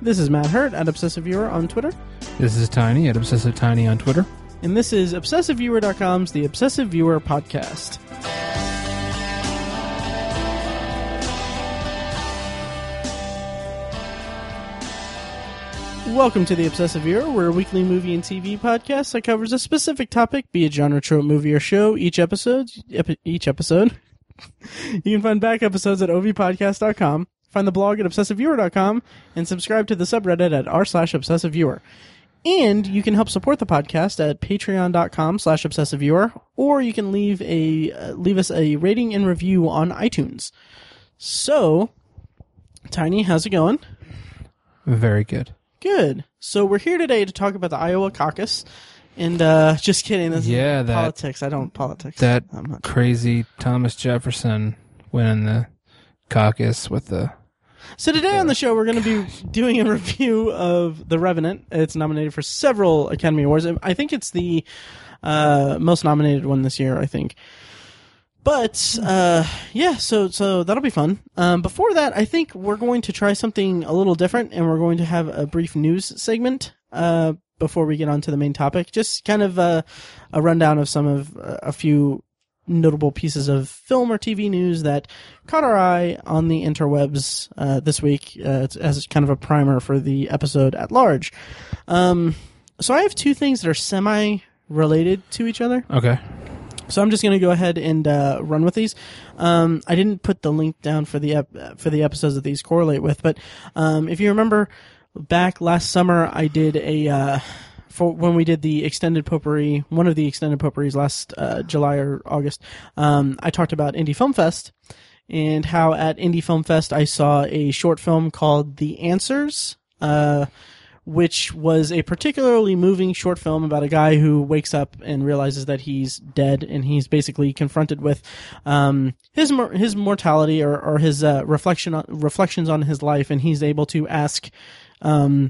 This is Matt Hurt at Obsessive Viewer on Twitter, This is Tiny at Obsessive Tiny on Twitter. and this is ObsessiveViewer.com's The Obsessive Viewer Podcast. Welcome to The Obsessive Viewer. We're a weekly movie and TV podcast that covers a specific topic, be it genre, trope, movie, or show. Each episode, epi- each episode, you can find back episodes at ovpodcast.com, find the blog at obsessiveviewer.com, and subscribe to the subreddit at r slash obsessiveviewer. And you can help support the podcast at patreon.com slash obsessiveviewer, or you can leave a uh, leave us a rating and review on iTunes. So, Tiny, how's it going? Very good. Good. So we're here today to talk about the Iowa caucus. And uh just kidding, this Yeah, is that- politics. I don't politics. That crazy Thomas Jefferson winning the caucus with the. So today on the show, we're going to be doing a review of The Revenant. It's nominated for several Academy Awards. I think it's the uh, most nominated one this year. I think. But uh, yeah, so so that'll be fun. Um, before that, I think we're going to try something a little different, and we're going to have a brief news segment uh, before we get on to the main topic. Just kind of uh, a rundown of some of uh, a few notable pieces of film or TV news that caught our eye on the interwebs uh, this week uh, as kind of a primer for the episode at large. Um, so I have two things that are semi related to each other. Okay. So I'm just going to go ahead and uh, run with these. Um, I didn't put the link down for the ep- for the episodes that these correlate with, but um, if you remember back last summer, I did a uh, for when we did the extended potpourri, one of the extended potpourris last uh, July or August. Um, I talked about Indy Film Fest and how at Indy Film Fest I saw a short film called The Answers. Uh, which was a particularly moving short film about a guy who wakes up and realizes that he's dead, and he's basically confronted with um, his mor- his mortality or, or his uh, reflection on, reflections on his life, and he's able to ask. Um,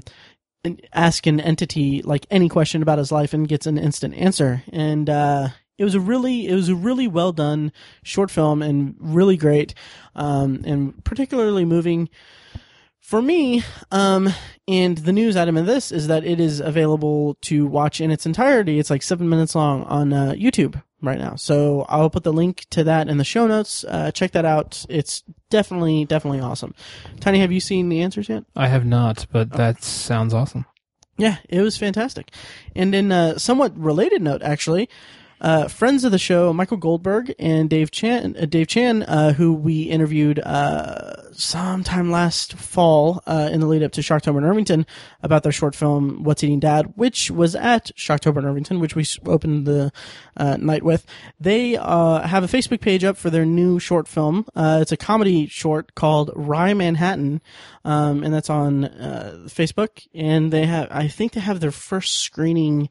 ask an entity like any question about his life and gets an instant answer and uh it was a really it was a really well done short film and really great um and particularly moving for me, um, and the news item of this is that it is available to watch in its entirety. It's like seven minutes long on uh, YouTube right now. So I'll put the link to that in the show notes. Uh, check that out. It's definitely, definitely awesome. Tiny, have you seen the answers yet? I have not, but that sounds awesome. Yeah, it was fantastic. And in a somewhat related note, actually, uh, friends of the show, Michael Goldburg and Dave Chan, uh, Dave Chan, uh, who we interviewed uh, sometime last fall uh, in the lead up to Shocktober in Irvington about their short film "What's Eating Dad," which was at Shocktober in Irvington, which we opened the uh, night with. They uh, have a Facebook page up for their new short film. Uh, it's a comedy short called Rye Manhattan, um, and that's on uh, Facebook. And they have, I think, they have their first screening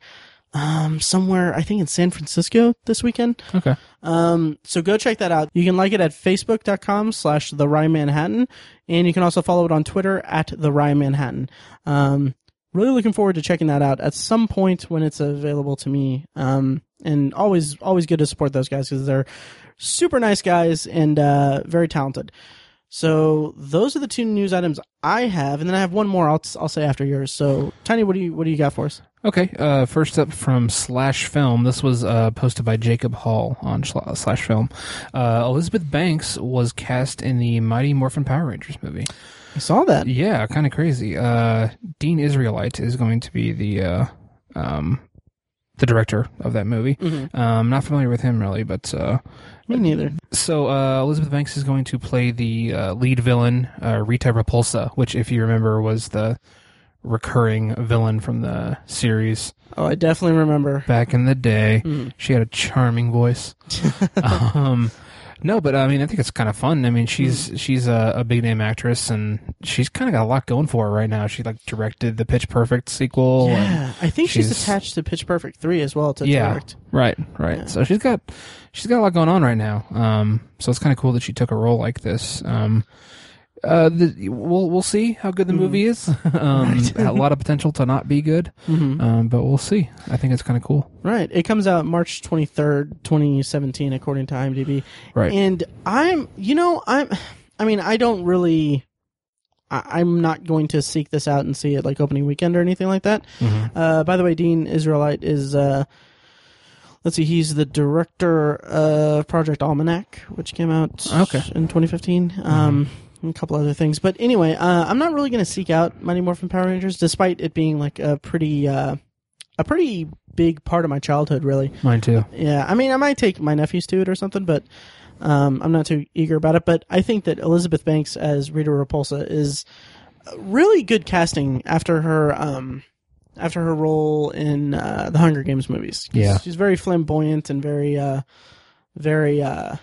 um, somewhere, I think in San Francisco this weekend. Okay. Um, so go check that out. You can like it at facebook.com slash the Rye Manhattan. And you can also follow it on Twitter at the Rye Manhattan. Um, really looking forward to checking that out at some point when it's available to me. Um, and always, always good to support those guys because they're super nice guys and, uh, very talented. So those are the two news items I have, and then I have one more. I'll I'll say after yours. So Tiny, what do you what do you got for us? Okay. Uh, first up from Slash Film. This was uh, posted by Jacob Hall on Slash Film. Uh, Elizabeth Banks was cast in the Mighty Morphin Power Rangers movie. I saw that. Yeah, kind of crazy. Uh, Dean Israelite is going to be the uh, um, the director of that movie. Um, not familiar with him really, but uh, Me neither. so uh, Elizabeth Banks is going to play the uh, lead villain, uh, Rita Repulsa, which, if you remember, was the recurring villain from the series Oh, I definitely remember. back in the day. She had a charming voice. um, no, but I mean, I think it's kind of fun. I mean, she's she's a, a big name actress, and she's kind of got a lot going for her right now. She like directed the Pitch Perfect sequel. and- Yeah, I think she's, she's- attached to Pitch Perfect three as well to yeah, direct. right, right. So she's got she's got a lot going on right now. Um, so it's kind of cool that she took a role like this. Um, uh, the, we'll we'll see how good the movie is. um, a lot of potential to not be good, um, but we'll see. I think it's kind of cool. Right. It comes out March twenty third, twenty seventeen, according to IMDb. Right. And I'm, you know, I'm, I mean, I don't really, I, I'm not going to seek this out and see it like opening weekend or anything like that. Uh, by the way, Dean Israelite is. Uh, Let's see. He's the director of Project Almanac, which came out Okay. in 2015. Um, and a couple other things, but anyway, uh, I'm not really going to seek out Mighty Morphin Power Rangers, despite it being like a pretty, uh, a pretty big part of my childhood. Really, Mine too. yeah. I mean, I might take my nephews to it or something, but um, I'm not too eager about it. But I think that Elizabeth Banks as Rita Repulsa is really good casting after her um, after her role in uh, the Hunger Games movies. Yeah. she's very flamboyant and very uh, very uh,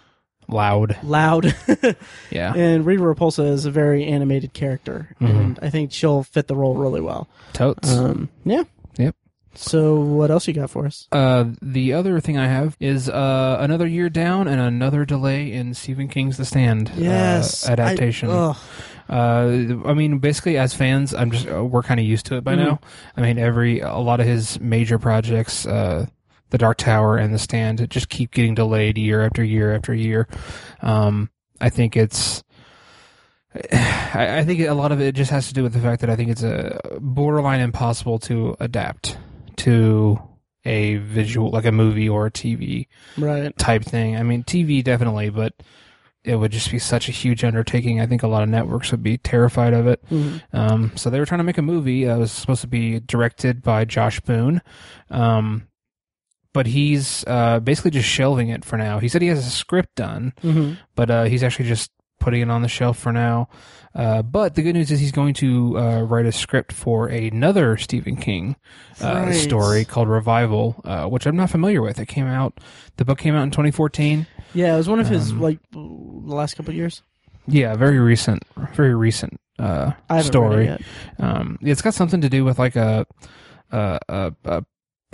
Loud. loud. Yeah. and Rita Repulsa is a very animated character, and I think she'll fit the role really well. Totes. Um, yeah. Yep. So what else you got for us? Uh, the other thing I have is uh, another year down and another delay in Stephen King's The Stand Yes, uh, adaptation. I. Uh, I mean, basically, as fans, I'm just uh, we're kind of used to it by Mhm. now. I mean, every a lot of his major projects, uh, The Dark Tower and The Stand, just keep getting delayed year after year after year. Um, I think it's. I, I think a lot of it just has to do with the fact that I think it's a borderline impossible to adapt to a visual, like a movie or a TV right. type thing. I mean, TV definitely, but it would just be such a huge undertaking. I think a lot of networks would be terrified of it. Mhm. Um, so they were trying to make a movie It was supposed to be directed by Josh Boone. Um, but he's uh, basically just shelving it for now. He said he has a script done, Mhm. but uh, he's actually just putting it on the shelf for now. Uh, but the good news is he's going to uh, write a script for another Stephen King uh, Right. story called Revival, uh, which I'm not familiar with. It came out, the book came out in 2014. Yeah, it was one of his Um, like the last couple of years. Yeah, very recent, very recent uh, story. it. Um, it's got something to do with like a, a a a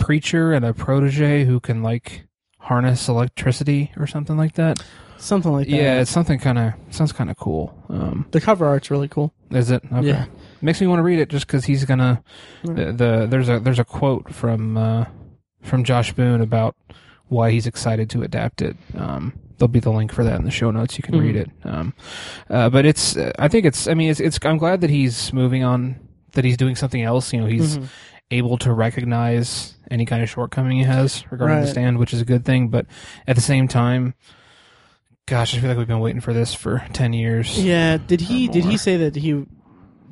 preacher and a protege who can like harness electricity or something like that. Something like that. Yeah, it's something kind of sounds kind of cool. Um, the cover art's really cool. is it? Okay. Yeah. Makes me want to read it just because he's gonna. Right. The, the there's a there's a quote from uh, from Josh Boone about why he's excited to adapt it. Um, there'll be the link for that in the show notes. You can read it. Um, uh, but it's I think it's I mean it's it's I'm glad that he's moving on that he's doing something else. You know he's Mhm. able to recognize any kind of shortcoming he has regarding the stand, which is a good thing. But at the same time, gosh, I feel like we've been waiting for this for ten years. Yeah. Did he did he say that he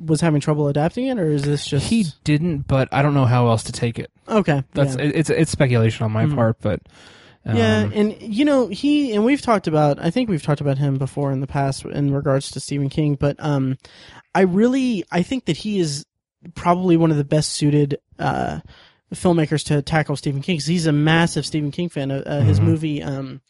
was having trouble adapting it, or is this just He didn't, but I don't know how else to take it. okay? That's yeah. it, it's it's speculation on my Mhm. part, but um, yeah, and you know he and we've talked about. I think we've talked about him before in the past in regards to Stephen King, but um, I really I think that he is probably one of the best suited uh filmmakers to tackle Stephen King. 'cause he's a massive Stephen King fan. Uh, uh, His Mhm. movie, um,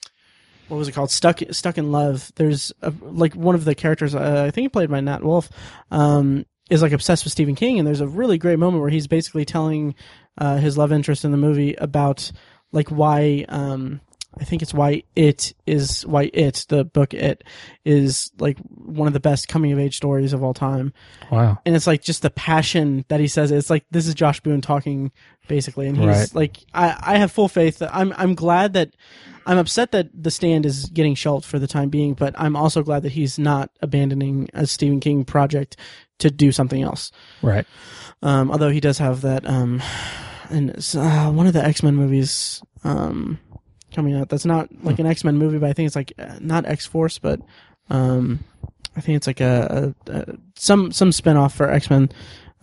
what was it called? Stuck Stuck in Love. There's a, like one of the characters. Uh, I think he played by Nat Wolff. Um, is like obsessed with Stephen King, and there's a really great moment where he's basically telling uh, his love interest in the movie about like why um I think it's why it is why it the book it is like one of the best coming of age stories of all time wow, and it's like just the passion that he says it's like this is Josh Boone talking basically and he's Right. like I I have full faith that I'm I'm glad that I'm upset that the stand is getting shelved for the time being but I'm also glad that he's not abandoning a Stephen King project to do something else right, um, although he does have that, um, and it's, uh, one of the X Men movies um, coming out. That's not like an X Men movie, but I think it's like uh, not X Force, but um, I think it's like a, a, a some some spinoff for X Men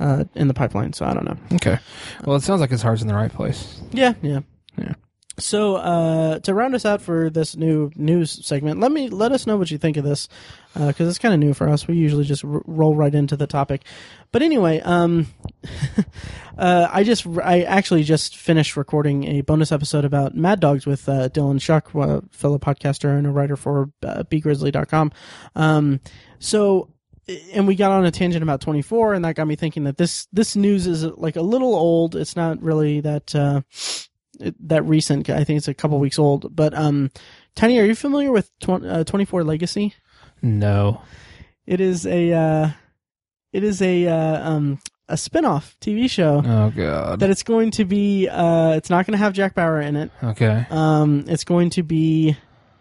uh, in the pipeline. So I don't know. okay. Well, it sounds like his heart's in the right place. Yeah, yeah, Yeah. So uh, to round us out for this new news segment, let me let us know what you think of this because it's kind of new for us. We usually just r- roll right into the topic. But anyway, um, uh, I just I actually just finished recording a bonus episode about Mad Dogs with uh, Dylan Shuck, a fellow podcaster and a writer for uh, BGrizzly.com. Um, so and we got on a tangent about 24 and that got me thinking that this this news is like a little old it's not really that uh that recent i think it's a couple weeks old but um tiny are you familiar with tw- uh, 24 legacy No. it is a uh it is a uh, um a spin-off tv show Oh god. that it's going to be uh it's not going to have jack bauer in it Okay. um it's going to be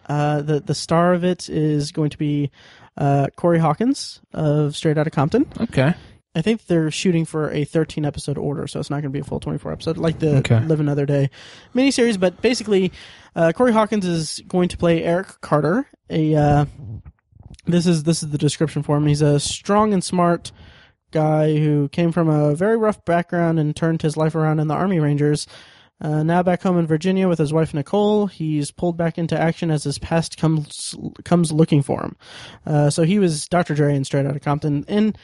Uh, the the star of it is going to be uh, Corey Hawkins of Straight Outta Compton. Okay. I think they're shooting for a 13 episode order, so it's not going to be a full 24 episode like the Okay. Live Another Day miniseries. But basically, uh, Corey Hawkins is going to play Eric Carter. A uh, this is this is the description for him. He's a strong and smart guy who came from a very rough background and turned his life around in the Army Rangers. Uh, now back home in Virginia with his wife Nicole, he's pulled back into action as his past comes comes looking for him. Uh, so he was Dr. Dre and Straight Outta Compton, and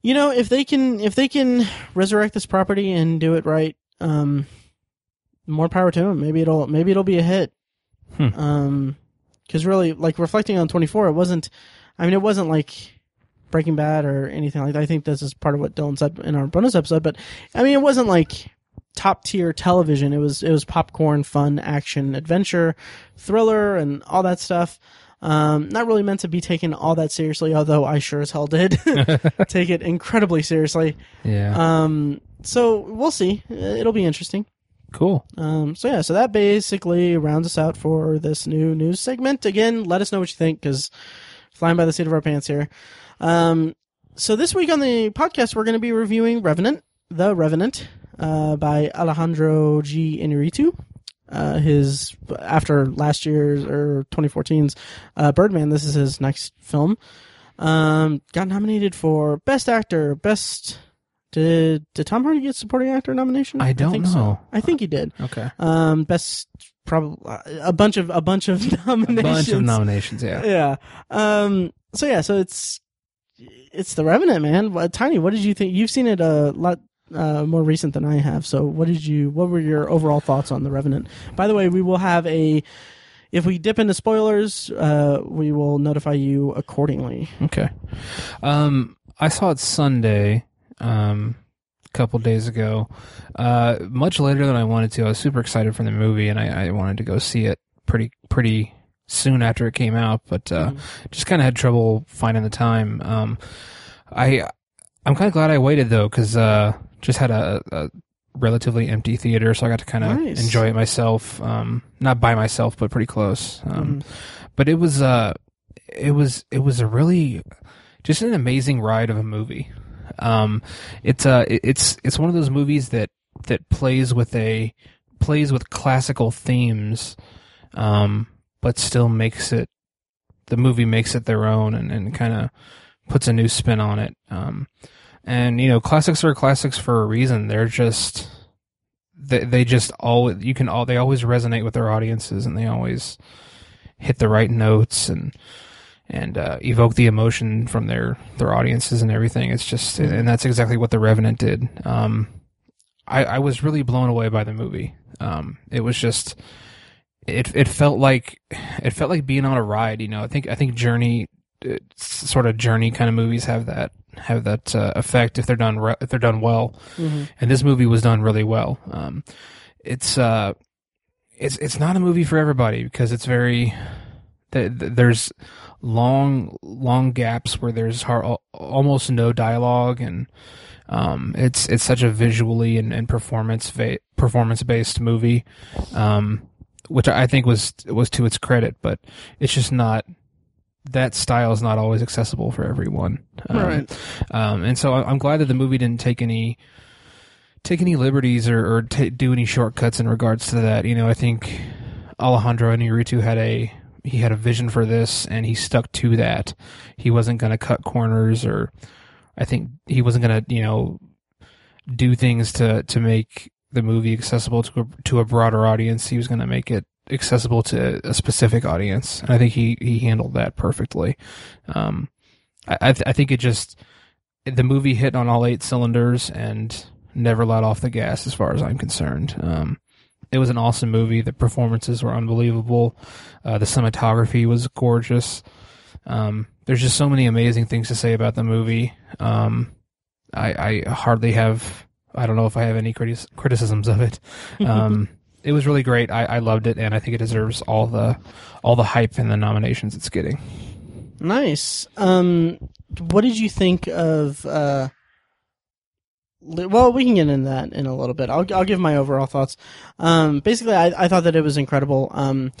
you know if they can if they can resurrect this property and do it right, um, more power to him. Maybe it'll maybe it'll be a hit. Hmm. Um, because really, like reflecting on twenty four, it wasn't. I mean, it wasn't like Breaking Bad or anything like that. I think this is part of what Dylan said in our bonus episode, but I mean, it wasn't like top tier television. It was it was popcorn, fun, action, adventure, thriller, and all that stuff. Um, not really meant to be taken all that seriously, although I sure as hell did take it incredibly seriously. Yeah. Um, so we'll see. It'll be interesting. cool. Um, so yeah, so that basically rounds us out for this new news segment. Again, let us know what you think because flying by the seat of our pants here. Um, so this week on the podcast, we're going to be reviewing Revenant, The Revenant, uh, by Alejandro G. Inarritu. Uh, his after last year's or 2014's uh, Birdman. This is his next film. Um, got nominated for Best Actor, Best. Did did Tom Hardy get Supporting Actor nomination? I don't think so. know. I think he did. Okay. Um, best probably a bunch of a bunch of nominations. A bunch of nominations. Yeah. Yeah. Um. So yeah. So it's it's the Revenant, man. Tiny, what did you think? You've seen it a lot uh, more recent than I have. So what did you? What were your overall thoughts on the Revenant? By the way, we will have a. If we dip into spoilers, uh, we will notify you accordingly. Okay. Um, I saw it Sunday, um, a couple days ago. Uh, much later than I wanted to. I was super excited for the movie, and I, I wanted to go see it pretty pretty soon after it came out, but uh, just kind of had trouble finding the time. Um, I I'm kind of glad I waited though, because uh, just had a, a relatively empty theater, so I got to kind of Nice. enjoy it myself. Um, not by myself, but pretty close. Um, Mhm. but it was uh it was it was a really just an amazing ride of a movie um it's uh it- it's it's one of those movies that that plays with a plays with classical themes um but still makes it the movie makes it their own and, and kind of puts a new spin on it um and you know classics are classics for a reason they're just they they just all you can all they always resonate with their audiences and they always hit the right notes and and uh, evoke the emotion from their their audiences and everything. It's just and that's exactly what the Revenant did. Um, I I was really blown away by the movie. Um, it was just it it felt like it felt like being on a ride. You know, I think I think Journey uh, sort of Journey kind of movies have that have that uh, effect if they're done re- if they're done well Mhm. and this movie was done really well. Um, it's uh, it's it's not a movie for everybody because it's very th- th- there's long long gaps where there's har- almost no dialogue and um, it's it's such a visually and, and performance va- performance based movie, um, which I think was was to its credit, but it's just not that style is not always accessible for everyone. Um, Right. um, and so I'm glad that the movie didn't take any take any liberties or, or ta do any shortcuts in regards to that. You know, I think Alejandro Inarritu had a he had a vision for this, and he stuck to that. He wasn't going to cut corners, or I think he wasn't going to you know do things to to make the movie accessible to a, to a broader audience. He was going to make it accessible to a specific audience, and I think he he handled that perfectly. Um, I I, th- I think it just the movie hit on all eight cylinders and never let off the gas as far as I'm concerned. Um, it was an awesome movie. The performances were unbelievable. Uh, the cinematography was gorgeous. Um, there's just so many amazing things to say about the movie. Um, I, I hardly have. I don't know if I have any critis- criticisms of it. Um, it was really great. I, I loved it, and I think it deserves all the all the hype and the nominations it's getting. Nice. Um, what did you think of? Uh, well, we can get into that in a little bit. I'll I'll give my overall thoughts. Um, basically, I I thought that it was incredible. Um,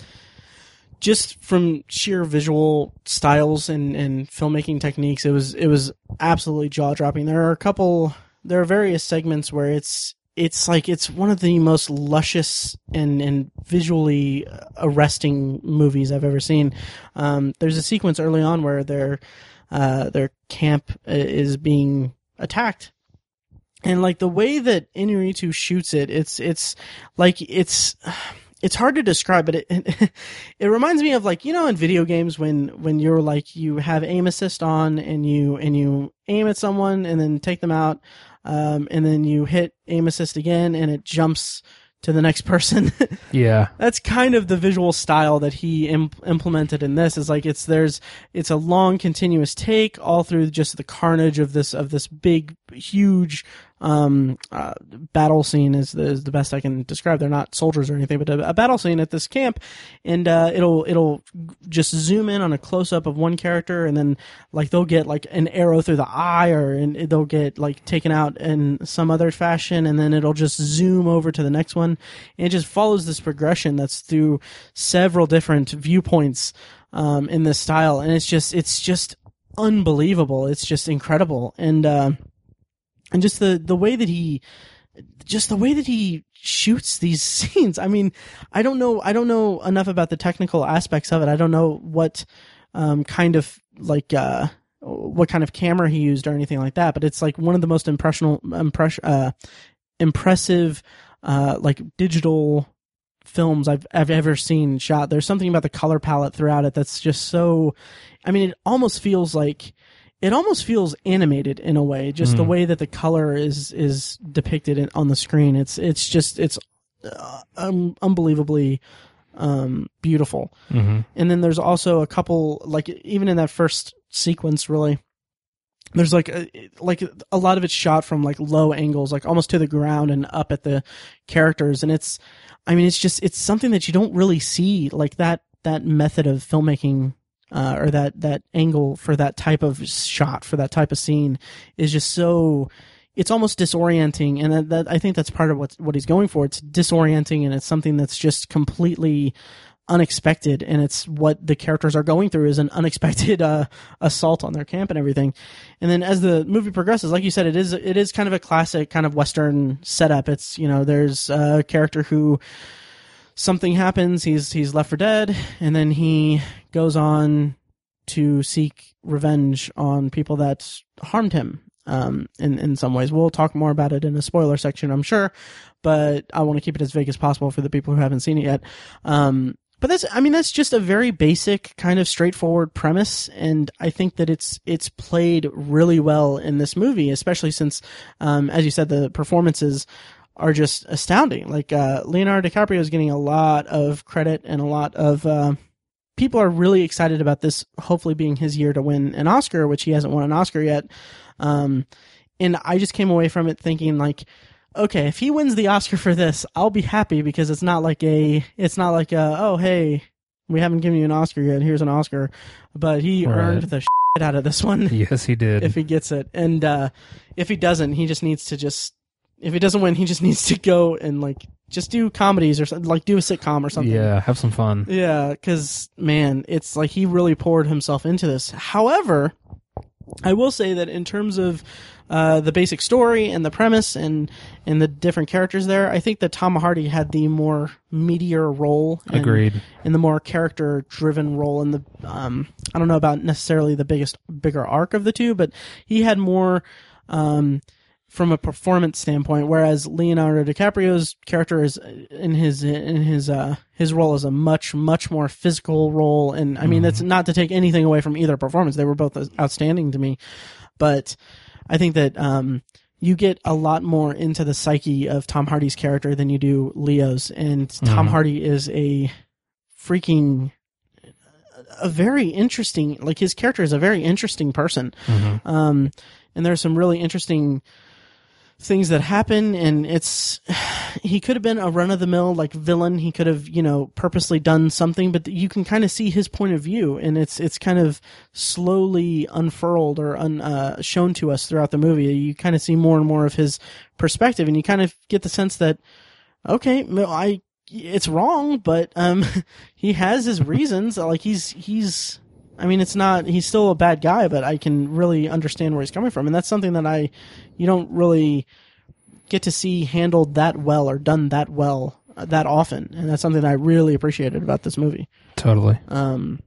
just from sheer visual styles and, and filmmaking techniques, it was it was absolutely jaw dropping. There are a couple, there are various segments where it's it's like it's one of the most luscious and and visually arresting movies I've ever seen. Um, there's a sequence early on where their uh, their camp is being attacked and like the way that Inarritu shoots it, it's it's like it's it's hard to describe, but it, it it reminds me of like you know in video games when when you're like you have aim assist on and you and you aim at someone and then take them out, um, and then you hit aim assist again and it jumps to the next person. yeah, that's kind of the visual style that he imp- implemented in this. Is like it's there's it's a long continuous take all through just the carnage of this of this big huge um, uh, battle scene is the, is the best I can describe. They're not soldiers or anything, but a, a battle scene at this camp, and uh, it'll it'll just zoom in on a close up of one character, and then like they'll get like an arrow through the eye, or and they'll get like taken out in some other fashion, and then it'll just zoom over to the next one, and it just follows this progression that's through several different viewpoints um, in this style, and it's just it's just unbelievable. It's just incredible, and. Uh, and just the the way that he just the way that he shoots these scenes. I mean, I don't know I don't know enough about the technical aspects of it. I don't know what um, kind of like uh, what kind of camera he used or anything like that, but it's like one of the most impressional impress uh, impressive uh, like digital films I've I've ever seen shot. There's something about the color palette throughout it that's just so I mean, it almost feels like it almost feels animated in a way just mm. the hmm. way that the color is is depicted on the screen it's it's just it's uh, um, unbelievably um, beautiful mm-hmm. and then there's also a couple like even in that first sequence really there's like a, like a lot of it's shot from like low angles like almost to the ground and up at the characters and it's i mean it's just it's something that you don't really see like that that method of filmmaking uh, or that that angle for that type of shot for that type of scene is just so it's almost disorienting. And that, that, I think that's part of what what he's going for. It's disorienting and it's something that's just completely unexpected. And it's what the characters are going through is an unexpected uh, assault on their camp and everything. And then as the movie progresses like you said it is it is kind of a classic kind of western setup. It's you know there's a character who something happens. He's he's left for dead, and then he goes on to seek revenge on people that harmed him. Um, in in some ways, we'll talk more about it in a spoiler section, I'm sure, but I want to keep it as vague as possible for the people who haven't seen it yet. Um, but that's I mean that's just a very basic kind of straightforward premise, and I think that it's it's played really well in this movie, especially since, um, as you said, the performances are just astounding. Like uh, Leonardo DiCaprio is getting a lot of credit and a lot of uh, people are really excited about this. Hopefully, being his year to win an Oscar, which he hasn't won an Oscar yet. Um, and I just came away from it thinking like, okay, if he wins the Oscar for this, I'll be happy because it's not like a, it's not like a, oh hey, we haven't given you an Oscar yet. Here's an Oscar, but he right. earned the shit out of this one. Yes, he did. If he gets it, and uh, if he doesn't, he just needs to just if he doesn't win, he just needs to go and like just do comedies or something, like do a sitcom or something. Yeah, have some fun. Yeah, because man, it's like he really poured himself into this. However, I will say that in terms of uh, the basic story and the premise and and the different characters there, I think that Tom Hardy had the more meatier role. And, Agreed. And the more character driven role in the um, I don't know about necessarily the biggest bigger arc of the two, but he had more um from a performance standpoint, whereas Leonardo DiCaprio's character is in his in his uh his role is a much much more physical role, and I mean that's not to take anything away from either performance; they were both outstanding to me, but I think that um you get a lot more into the psyche of Tom Hardy's character than you do Leo's, and. Tom mm-hmm. Hardy is a freaking a very interesting like his character is a very interesting person mm-hmm. um and there's some really interesting things that happen and it's he could have been a run of the mill like villain he could have you know purposely done something but you can kind of see his point of view and it's it's kind of slowly unfurled or un, uh, shown to us throughout the movie you kind of see more and more of his perspective and you kind of get the sense that okay i it's wrong, but um, he has his reasons. like he's he's. I mean, it's not. He's still a bad guy, but I can really understand where he's coming from, and that's something that I, you don't really get to see handled that well or done that well uh, that often, and that's something I really appreciated about this movie. Totally. Um,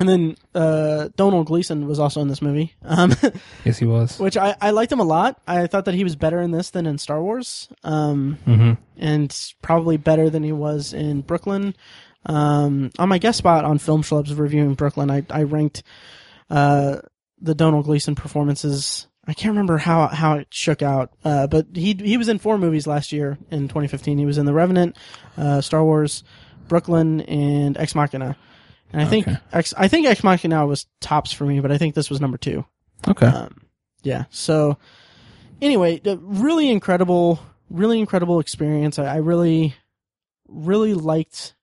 and then uh, Domhnall Gleeson was also in this movie, um, Yes, he was. which I, I liked him a lot. I thought that he was better in this than in Star Wars, um, hmm and probably better than he was in Brooklyn. Um, on my guest spot on Film Schlubs reviewing Brooklyn, I, I ranked uh, the Domhnall Gleeson performances. I can't remember how how it shook out, uh, but he he was in four movies last year in 2015. He was in The Revenant, uh, Star Wars, Brooklyn, and Ex Machina. And I think Okay. Ex I think Ex Machina was tops for me, but I think this was number two. Okay. Um, yeah. So anyway, the really incredible, really incredible experience. I, I really, really liked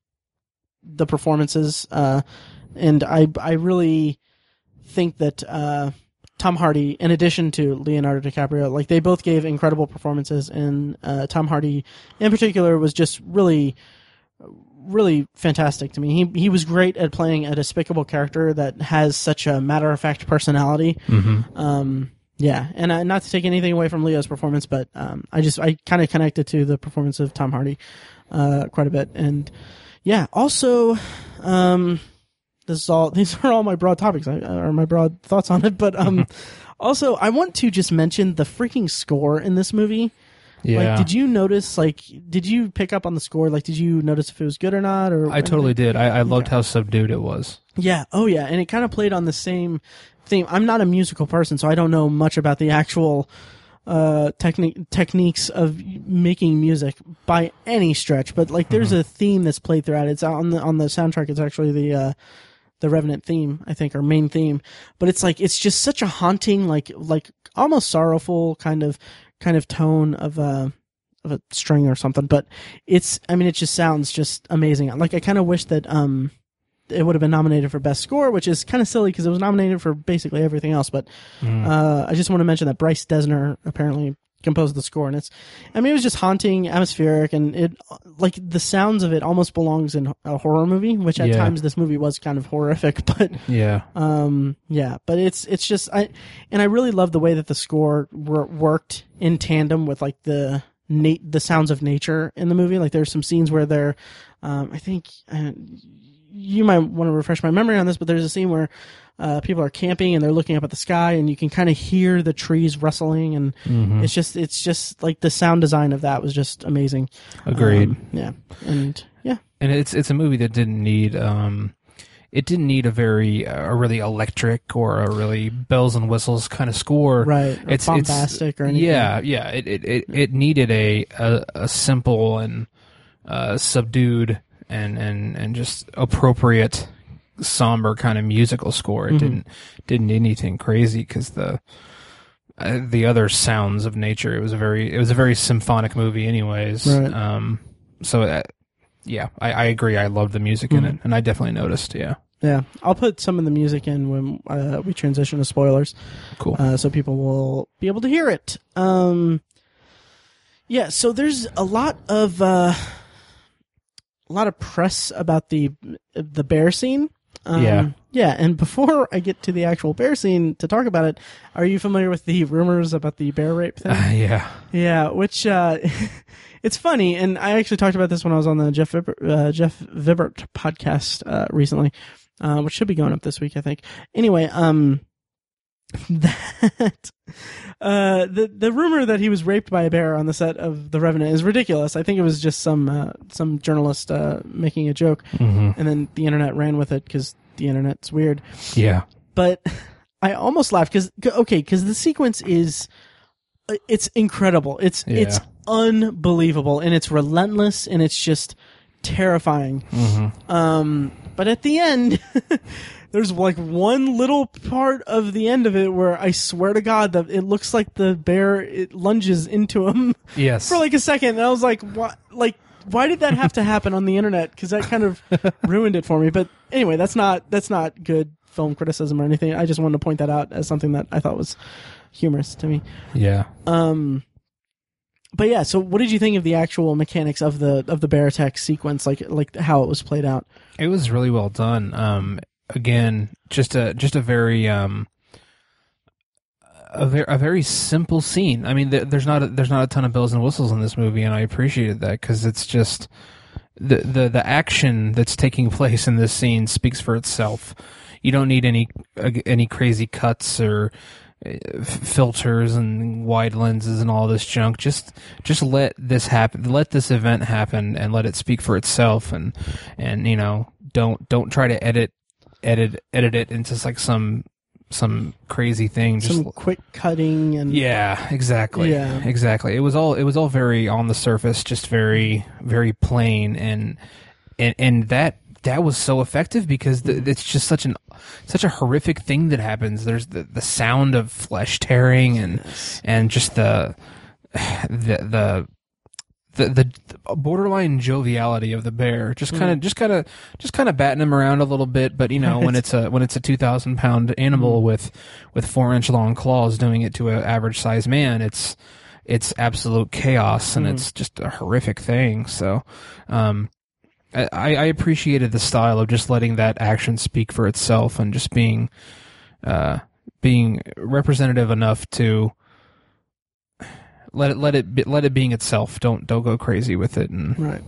the performances, uh, and I I really think that uh, Tom Hardy, in addition to Leonardo DiCaprio, like they both gave incredible performances, and uh, Tom Hardy, in particular, was just really really fantastic to me. He he was great at playing a despicable character that has such a matter of fact personality. hmm Um, yeah, and uh, not to take anything away from Leo's performance, but um, I just I kind of connected to the performance of Tom Hardy uh, quite a bit, and yeah, also, um, this is all these are all my broad topics or my broad thoughts on it, but um, also I want to just mention the freaking score in this movie. Yeah. Like, did you notice? Like, did you pick up on the score? Like, did you notice if it was good or not? Or I totally did. I, I loved Okay. how subdued it was. Yeah. Oh, yeah. And it kind of played on the same theme. I'm not a musical person, so I don't know much about the actual uh technique techniques of making music by any stretch but like there's a theme that's played throughout. It's on the on the soundtrack it's actually the uh the revenant theme i think or main theme. But it's like it's just such a haunting like like almost sorrowful kind of kind of tone of uh of a string or something. But it's i mean it just sounds just amazing. Like i kind of wish that um it would have been nominated for best score which is kind of silly because it was nominated for basically everything else but Mm. uh, I just want to mention that Bryce Dessner apparently composed the score, and it's, I mean, it was just haunting, atmospheric, and it, like, the sounds of it almost belongs in a horror movie, which at Yeah. times this movie was kind of horrific, but, yeah. um, yeah, but it's, it's just, I, and I really love the way that the score wor- worked in tandem with, like, the, nat- the sounds of nature in the movie. Like, there's some scenes where they're, um, I think, uh, you might want to refresh my memory on this, but there's a scene where uh, people are camping and they're looking up at the sky, and you can kind of hear the trees rustling, and Mhm. it's just it's just like the sound design of that was just amazing. Agreed. Um, yeah, and yeah, and it's it's a movie that didn't need um it didn't need a very a really electric or a really bells and whistles kind of score right. Or it's bombastic it's, or anything. yeah yeah it it, it, it needed a, a a simple and uh subdued and and and just appropriate somber kind of musical score it Mhm. didn't didn't anything crazy because the uh, the other sounds of nature it was a very it was a very symphonic movie anyways Right. um so uh, yeah I, I agree i loved the music in Mhm. it and i definitely noticed yeah yeah. I'll put some of the music in when uh, we transition to spoilers. cool uh, so people will be able to hear it. Um, yeah, so there's a lot of uh, a lot of press about the the bear scene. Um, Yeah. yeah. And before I get to the actual bear scene to talk about it, are you familiar with the rumors about the bear rape thing? Uh, yeah Yeah, which uh, it's funny, and I actually talked about this when I was on the Jeff Vibert, uh, Jeff Vibert podcast uh, recently, uh, which should be going up this week, I think. Anyway, um, that uh, the the rumor that he was raped by a bear on the set of The Revenant is ridiculous. I think it was just some uh, some journalist uh, making a joke, hmm and then the internet ran with it because the internet's weird yeah but I almost laughed because okay, because the sequence is uh, it's incredible. It's Yeah. it's unbelievable and it's relentless and it's just terrifying. hmm Um, but at the end. There's like one little part of the end of it where I swear to God that it looks like the bear it lunges into him yes for like a second, and I was like, "What? Like, why did that have to happen on the internet? Because that kind of ruined it for me." But anyway, that's not that's not good film criticism or anything. I just wanted to point that out as something that I thought was humorous to me. yeah Um, but yeah, so what did you think of the actual mechanics of the of the bear attack sequence, like like how it was played out? It was really well done. Um, again, just a just a very um, a very a very simple scene. I mean, th- there's not a, there's not a ton of bells and whistles in this movie, and I appreciated that because it's just the the the action that's taking place in this scene speaks for itself. You don't need any any crazy cuts or f- filters and wide lenses and all this junk. Just just let this happen. Let this event happen and let it speak for itself. And and you know don't don't try to edit edit edit it into like some some crazy thing. Just Some quick cutting and yeah, exactly. Yeah. exactly. It was all it was all very on the surface, just very very plain, and and and that that was so effective because the, it's just such an such a horrific thing that happens. There's the the sound of flesh tearing and and just the the the. The, the borderline joviality of the bear just kind of just kind of just kind of batting him around a little bit but you know when it's a when it's a 2000 pound animal with with four inch long claws doing it to an average sized man it's it's absolute chaos and it's just a horrific thing. So um I, I appreciated the style of just letting that action speak for itself and just being uh being representative enough to let it let it be, let it being itself don't don't go crazy with it and right.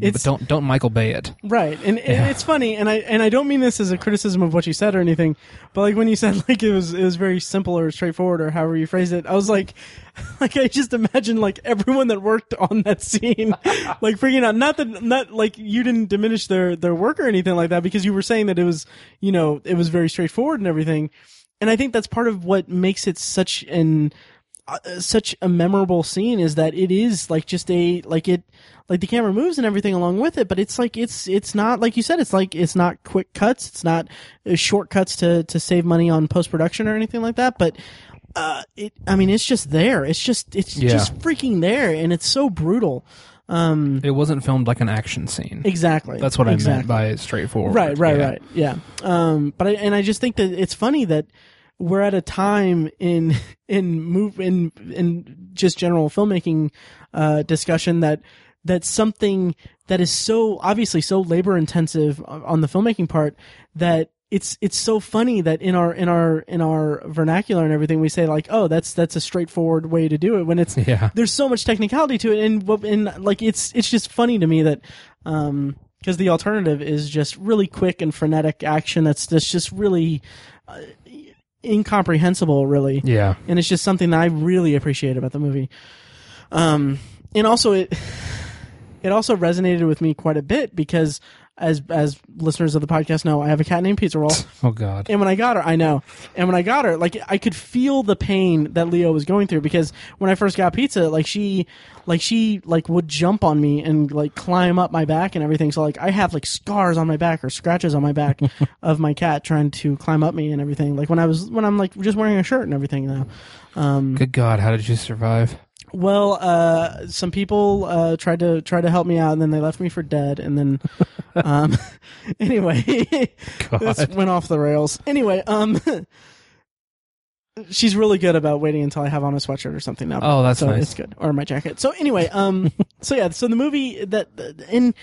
but don't don't Michael Bay it Right, and, and Yeah. it's funny, and I and I don't mean this as a criticism of what you said or anything, but like when you said like it was it was very simple or straightforward or however you phrased it, I was like, like I just imagine like everyone that worked on that scene, like freaking out. Not that not like you didn't diminish their their work or anything like that because you were saying that it was you know it was very straightforward and everything, and I think that's part of what makes it such an such a memorable scene is that it is like just a like it like the camera moves and everything along with it but it's like it's it's not like you said it's like it's not quick cuts it's not uh, shortcuts to to save money on post production or anything like that but uh it i mean it's just there it's just it's Yeah. just freaking there and it's so brutal um it wasn't filmed like an action scene exactly that's what I exactly. meant by straightforward Right, right, Yeah. right. Yeah. Um, but I, and I just think that it's funny that we're at a time in in move in in just general filmmaking uh, discussion that that something that is so obviously so labor intensive on the filmmaking part that it's it's so funny that in our in our in our vernacular and everything we say like oh that's that's a straightforward way to do it when it's Yeah. there's so much technicality to it and and like it's it's just funny to me that um because the alternative is just really quick and frenetic action that's that's just really uh, incomprehensible really yeah and it's just something that I really appreciate about the movie. Um, and also it it also resonated with me quite a bit because as as listeners of the podcast know, I have a cat named Pizza Roll. oh god And when I got her, I know. And when I got her, like I could feel the pain that Leo was going through because when I first got pizza, like she, like she, like would jump on me and like climb up my back and everything. So like I have like scars on my back or scratches on my back of my cat trying to climb up me and everything. Like when I was when I'm like just wearing a shirt and everything now. Um, good god how did you survive well, uh, some people uh, tried to try to help me out, and then they left me for dead. And then, um, anyway, this went off the rails. Anyway, um, she's really good about waiting until I have on a sweatshirt or something now. Oh, that's so nice. It's good, or my jacket. So anyway, um, so yeah, so the movie that and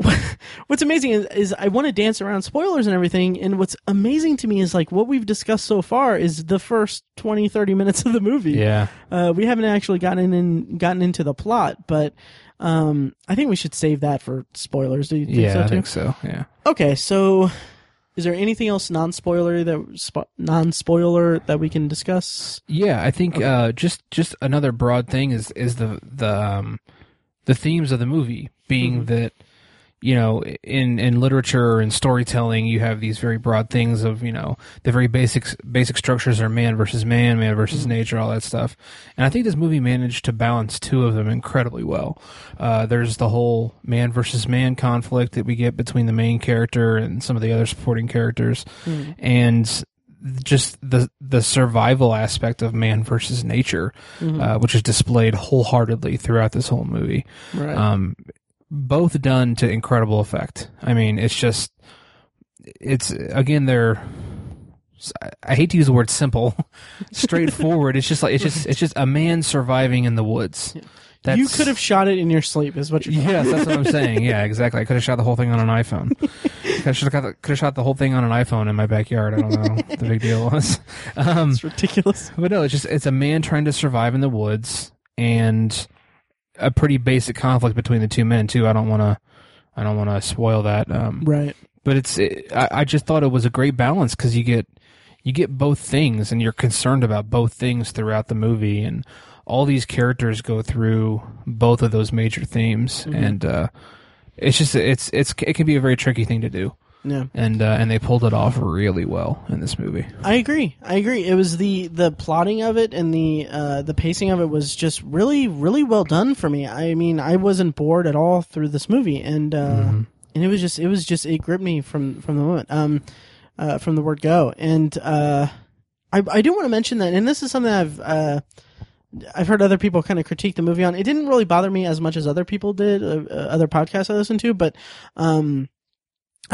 what's amazing is, is I want to dance around spoilers and everything. And what's amazing to me is like what we've discussed so far is the first 20, 30 minutes of the movie. yeah Uh, we haven't actually gotten in gotten into the plot, but um, I think we should save that for spoilers. Do you think yeah so I think so yeah Okay, so is there anything else non-spoilery that spo- non-spoiler that we can discuss? Yeah, I think uh, just just another broad thing is is the the um, the themes of the movie being that you know in in literature and storytelling you have these very broad things of you know the very basic basic structures are man versus man, man versus nature, all that stuff. And I think this movie managed to balance two of them incredibly well. Uh, there's the whole man versus man conflict that we get between the main character and some of the other supporting characters, and just the the survival aspect of man versus nature, uh, which is displayed wholeheartedly throughout this whole movie. Right. Um, both done to incredible effect. I mean, it's just it's again they're. I hate to use the word simple, straightforward. It's just like it's just it's just a man surviving in the woods. That's, You could have shot it in your sleep, is what you're. Yes, that's what I'm saying. Yeah, exactly. I could have shot the whole thing on an iPhone. Could have, the, could have shot the whole thing on an iPhone in my backyard. I don't know what the big deal was. Um, It's ridiculous. but no, it's just it's a man trying to survive in the woods and a pretty basic conflict between the two men too. I don't want to I don't want to spoil that. Um, Right. but it's it, I, I just thought it was a great balance because you get you get both things and you're concerned about both things throughout the movie and all these characters go through both of those major themes and uh, it's just it's it's it can be a very tricky thing to do Yeah. and uh, and they pulled it off really well in this movie. I agree. I agree. It was the the plotting of it and the uh, the pacing of it was just really really well done for me. I mean, I wasn't bored at all through this movie, and uh, and it was just it was just it gripped me from from the moment um uh, from the word go. And uh, I I do want to mention that, and this is something I've. Uh, I've heard other people kind of critique the movie on. It didn't really bother me as much as other people did, uh, uh, other podcasts I listened to. But um,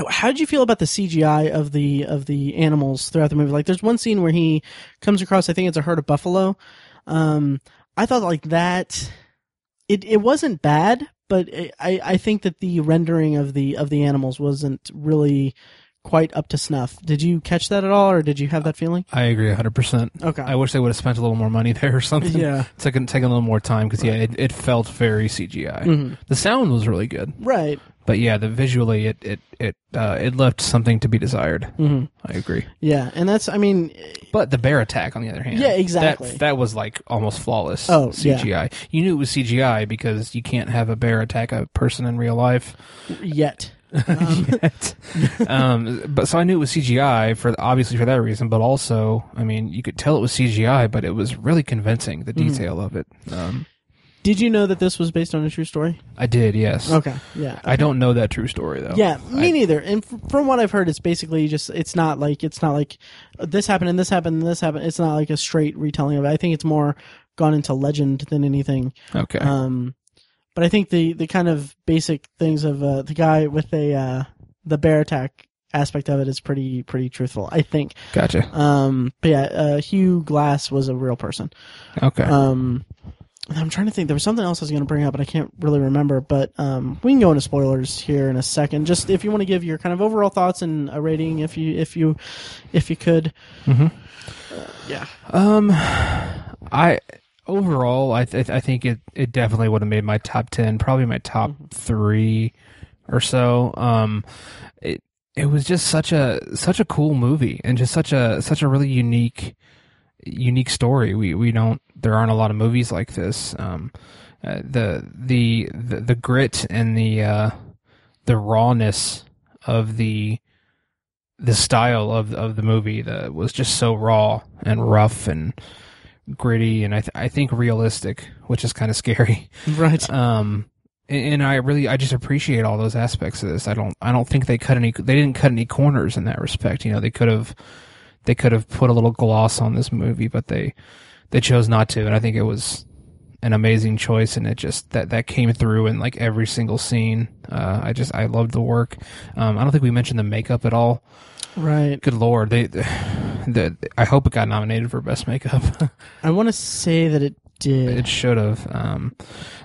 how did you feel about the CGI of the of the animals throughout the movie? Like, there's one scene where he comes across, I think it's a herd of buffalo. Um, I thought like that. It it wasn't bad, but I I think that the rendering of the of the animals wasn't really quite up to snuff. Did you catch that at all, or did you have that feeling? I agree 100%. Okay. I wish they would have spent a little more money there or something. Yeah. Taken taken a little more time because yeah, it, it felt very CGI. Mhm. The sound was really good, Right. But yeah, the visually it it it uh, it left something to be desired. hmm I agree. Yeah, and that's I mean, But the bear attack, on the other hand, Yeah, exactly. That, that was like almost flawless. Oh, yeah. CGI. You knew it was CGI because you can't have a bear attack a person in real life. yet. Um, yet. um, but so I knew it was CGI for obviously for that reason, but also, I mean, you could tell it was CGI, but it was really convincing the Mm-hmm. detail of it. Um, Did you know that this was based on a true story? I did, yes. Okay. Yeah. I don't know that true story though. Yeah, me I- neither. And f- from what I've heard, it's basically just it's not like it's not like uh, this happened and this happened and this happened. It's not like a straight retelling of it. I think it's more gone into legend than anything. Okay. Um, but I think the the kind of basic things of uh, the guy with a uh, the bear attack aspect of it is pretty pretty truthful. I think. gotcha. Um, but yeah, uh, Hugh Glass was a real person. Okay. Um, I'm trying to think. There was something else I was going to bring up, but I can't really remember. But um, we can go into spoilers here in a second. Just if you want to give your kind of overall thoughts and a rating, if you if you if you could. Mhm. Uh, yeah. Um, I overall, I th- I think it it definitely would have made my top ten, probably my top three or so. Um, it it was just such a such a cool movie and just such a such a really unique unique story. We we don't there aren't a lot of movies like this. Um, uh, the, the the the grit and the uh, the rawness of the the style of of the movie that was just so raw and rough and gritty and I th- I think realistic, which is kind of scary. Right. Um, and, and I really I just appreciate all those aspects of this. I don't I don't think they cut any they didn't cut any corners in that respect. You know, they could have they could have put a little gloss on this movie, but they they chose not to, and I think it was an amazing choice, and it just that that came through in like every single scene. Uh, I just I loved the work. Um, I don't think we mentioned the makeup at all. Right. Good lord, they, the, I hope it got nominated for best makeup. I want to say that it did. it should have. Um,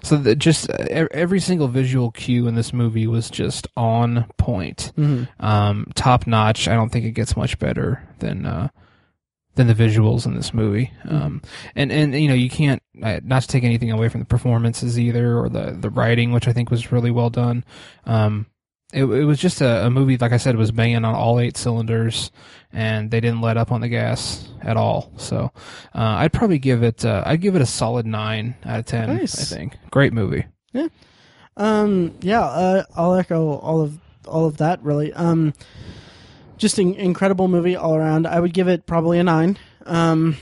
so the, just uh, every single visual cue in this movie was just on point, Mhm. um, top notch. I don't think it gets much better than uh, than the visuals in this movie. Um, and and you know you can't uh, not to take anything away from the performances either or the the writing, which I think was really well done. Um, it, it was just a, a movie, like I said, was banging on all eight cylinders, and they didn't let up on the gas at all. So, uh, I'd probably give it, uh, I'd give it a solid nine out of ten. Nice. I think great movie. Yeah. Um, yeah, uh, I'll echo all of all of that. Really, um, just an incredible movie all around. I would give it probably a nine. Um,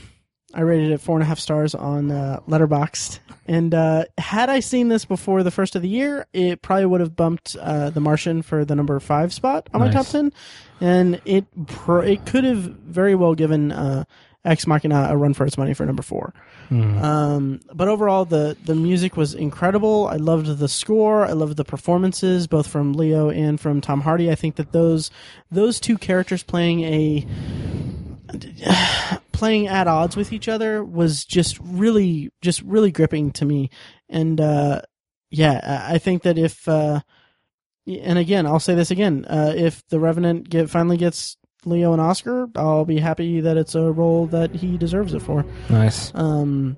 I rated it four and a half stars on uh, Letterboxd, and uh, had I seen this before the first of the year, it probably would have bumped uh, The Martian for the number five spot on my top ten, and it pr- it could have very well given uh, Ex Machina a run for its money for number four. Hmm. Um, but overall, the the music was incredible. I loved the score. I loved the performances, both from Leo and from Tom Hardy. I think that those those two characters playing a playing at odds with each other was just really just really gripping to me and uh yeah i I think that if uh and again i'll say this again uh if the revenant get finally gets leo an oscar i'll be happy that it's a role that he deserves it for Nice. um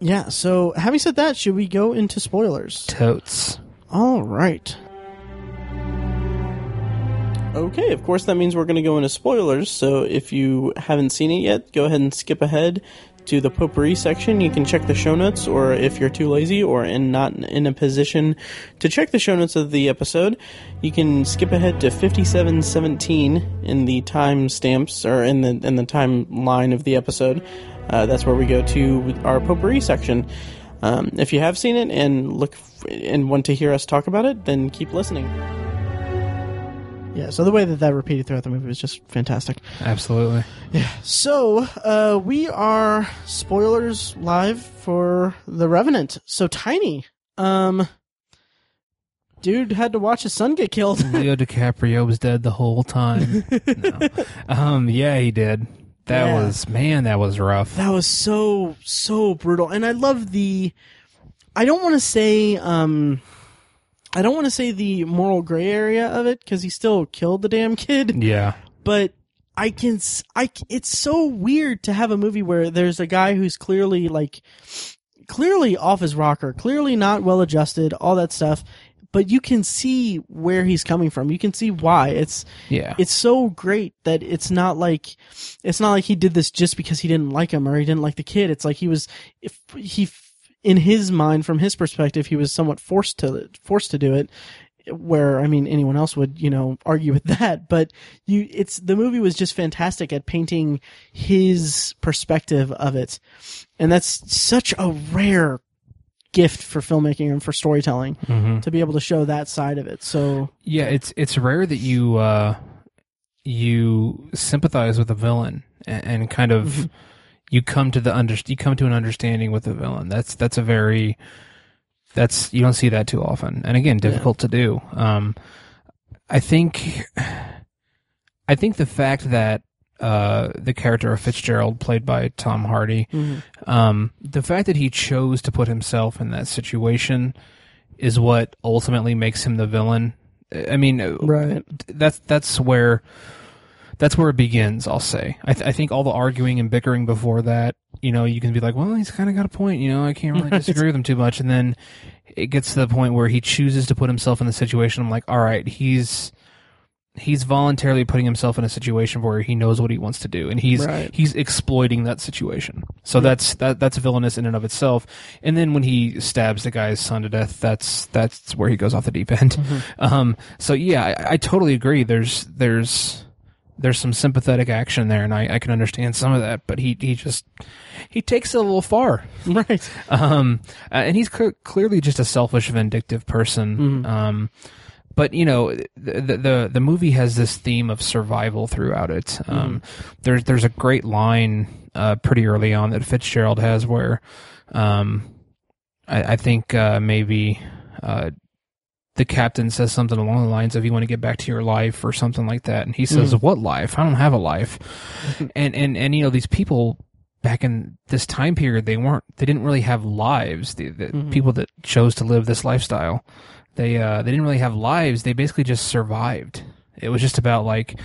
yeah so having said that should we go into spoilers Totes. all right. Okay, of course, that means we're going to go into spoilers. So if you haven't seen it yet, go ahead and skip ahead to the potpourri section. You can check the show notes, or if you're too lazy or in not in a position to check the show notes of the episode, you can skip ahead to 5717 in the timestamps or in the in the timeline of the episode. Uh, that's where we go to our potpourri section. Um, if you have seen it and look f- and want to hear us talk about it, then keep listening. Yeah, so the way that that repeated throughout the movie was just fantastic. Absolutely. Yeah. So, uh, we are spoilers live for The Revenant. So, Tiny, um, dude had to watch his son get killed. Leo DiCaprio was dead the whole time. no. Um, yeah, he did. That Yeah. was man, that was rough. that was so, so brutal. And I love the, I don't want to say, um, I don't want to say the moral gray area of it because he still killed the damn kid. Yeah. but I can, I, it's so weird to have a movie where there's a guy who's clearly like, clearly off his rocker, clearly not well adjusted, all that stuff, but you can see where he's coming from. You can see why. It's, Yeah. it's so great that it's not like, it's not like he did this just because he didn't like him or he didn't like the kid. It's like he was, if he, in his mind, from his perspective, he was somewhat forced to, forced to do it where I mean anyone else would you know argue with that. But you it's the movie was just fantastic at painting his perspective of it. And that's such a rare gift for filmmaking and for storytelling hmm to be able to show that side of it. So Yeah, it's it's rare that you uh you sympathize with a villain and, and kind of Mhm. You come to the under you come to an understanding with the villain. That's that's a very that's you don't see that too often. And again, difficult to do. Um I think I think the fact that uh the character of Fitzgerald played by Tom Hardy um, the fact that he chose to put himself in that situation is what ultimately makes him the villain. I mean, right that's that's where that's where it begins. I'll say. I, th- I think all the arguing and bickering before that, you know, you can be like, well, he's kind of got a point. You know, I can't really disagree with him too much. And then it gets to the point where he chooses to put himself in the situation. I'm like, all right, he's he's voluntarily putting himself in a situation where he knows what he wants to do, and he's Right. he's exploiting that situation. So that's that that's villainous in and of itself. And then when he stabs the guy's son to death, that's that's where he goes off the deep end. Um, so yeah, I, I totally agree. There's there's there's some sympathetic action there, and I, I can understand some of that. But he he just he takes it a little far. right Um, uh, and he's cl- clearly just a selfish, vindictive person. Mhm. Um, but you know, the, the the movie has this theme of survival throughout it. Um, there's there's a great line uh, pretty early on that Fitzgerald has where, um, I, I think uh, maybe uh, the captain says something along the lines of "You want to get back to your life" or something like that, and he says, "What life? I don't have a life." and and and you know these people back in this time period they weren't they didn't really have lives. The, the Mhm. people that chose to live this lifestyle they uh they didn't really have lives. They basically just survived. It was just about like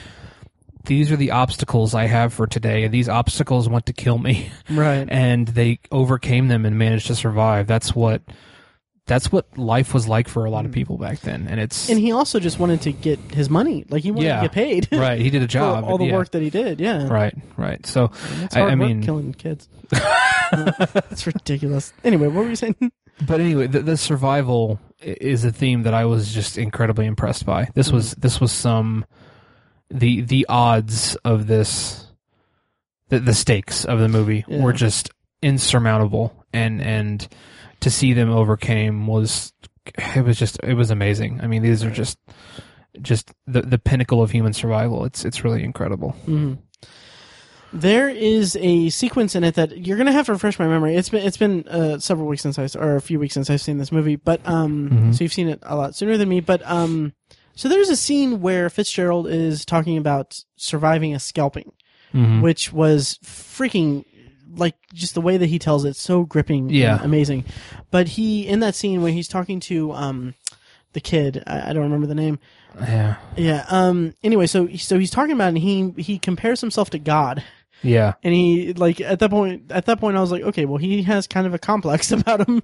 these are the obstacles i have for today and these obstacles want to kill me. Right. And they overcame them and managed to survive. That's what that's what life was like for a lot of mm. people back then and it's and he also just wanted to get his money. Like he wanted Yeah. to get paid. Right he did a for job all the yeah. work that he did yeah. Right right. So it's I- hard I work mean- killing kids. It's ridiculous. Anyway what were you saying? But anyway, the, the survival i- is a theme that I was just incredibly impressed by. This mm. was this was some the the odds of this the, the stakes of the movie Yeah. were just insurmountable. And and to see them overcame was it was just it was amazing. I mean, these are just just the the pinnacle of human survival. It's it's really incredible. Mhm. There is a sequence in it that you're gonna have to refresh my memory. It's been it's been uh, several weeks since I or a few weeks since I've seen this movie, but um, Mhm. so you've seen it a lot sooner than me. But um, so there's a scene where Fitzgerald is talking about surviving a scalping, Mhm. which was freaking like just the way that he tells it so gripping Yeah. and amazing but he in that scene when he's talking to um the kid I, I don't remember the name Yeah. yeah um anyway so so he's talking about it and he he compares himself to god Yeah. and he like at that point at that point i was like okay well he has kind of a complex about him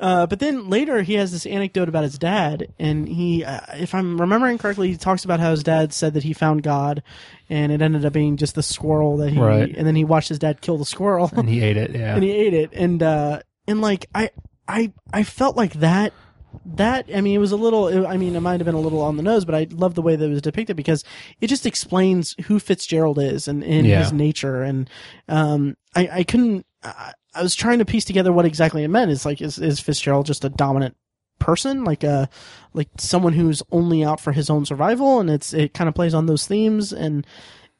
uh, but then later he has this anecdote about his dad and he uh, if i'm remembering correctly he talks about how his dad said that he found god and it ended up being just the squirrel that he Right. and then he watched his dad kill the squirrel And he ate it. Yeah. and he ate it and uh and like i i i felt like that that i mean it was a little it- i mean it might have been a little on the nose but i love the way that it was depicted because it just explains who fitzgerald is and, and Yeah. his nature and um i i couldn't I, I was trying to piece together what exactly it meant it's like is, is fitzgerald just a dominant person like a like someone who's only out for his own survival and it's it kind of plays on those themes and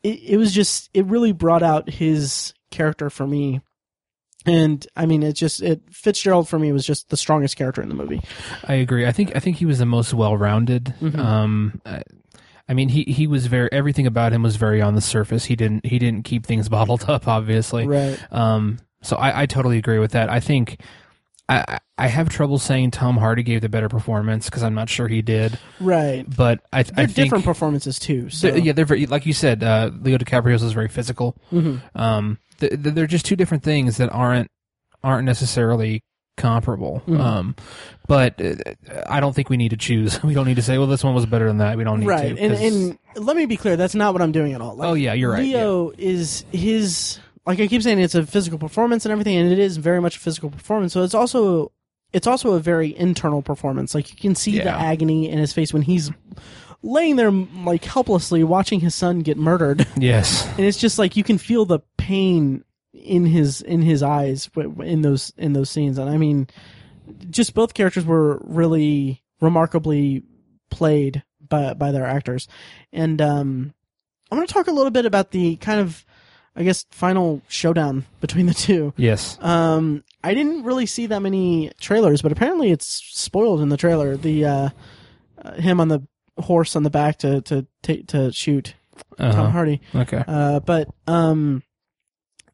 it, it was just it really brought out his character for me and I mean, it just it Fitzgerald for me was just the strongest character in the movie. I agree. I think I think he was the most well-rounded. Mhm. Um, I, I mean, he he was very everything about him was very on the surface. He didn't he didn't keep things bottled up, obviously. Right. Um, so I, I totally agree with that. I think I I- have trouble saying Tom Hardy gave the better performance because I'm not sure he did, Right. but I They're I think different performances too. So th- yeah, they're very like you said. Uh, Leo DiCaprio's is very physical. Mhm. Um, th- th- they're just two different things that aren't aren't necessarily comparable. Mhm. Um, but uh, I don't think we need to choose. We don't need to say, well, this one was better than that. We don't need right. to. And 'cause- and let me be clear, that's not what I'm doing at all. Like, oh yeah, you're right. yeah. Leo is his like I keep saying it's a physical performance and everything, and it is very much a physical performance. So it's also it's also a very internal performance. Like you can see the agony in his face when he's laying there like helplessly watching his son get murdered. Yes. and it's just like you can feel the pain in his in his eyes in those in those scenes and i mean just both characters were really remarkably played by by their actors and um i'm going to talk a little bit about the kind of i guess final showdown between the two Yes. um i didn't really see that many trailers but apparently it's spoiled in the trailer the uh, uh him on the horse on the back to to ta- to shoot Tom Uh-huh. Hardy Okay. uh, but um,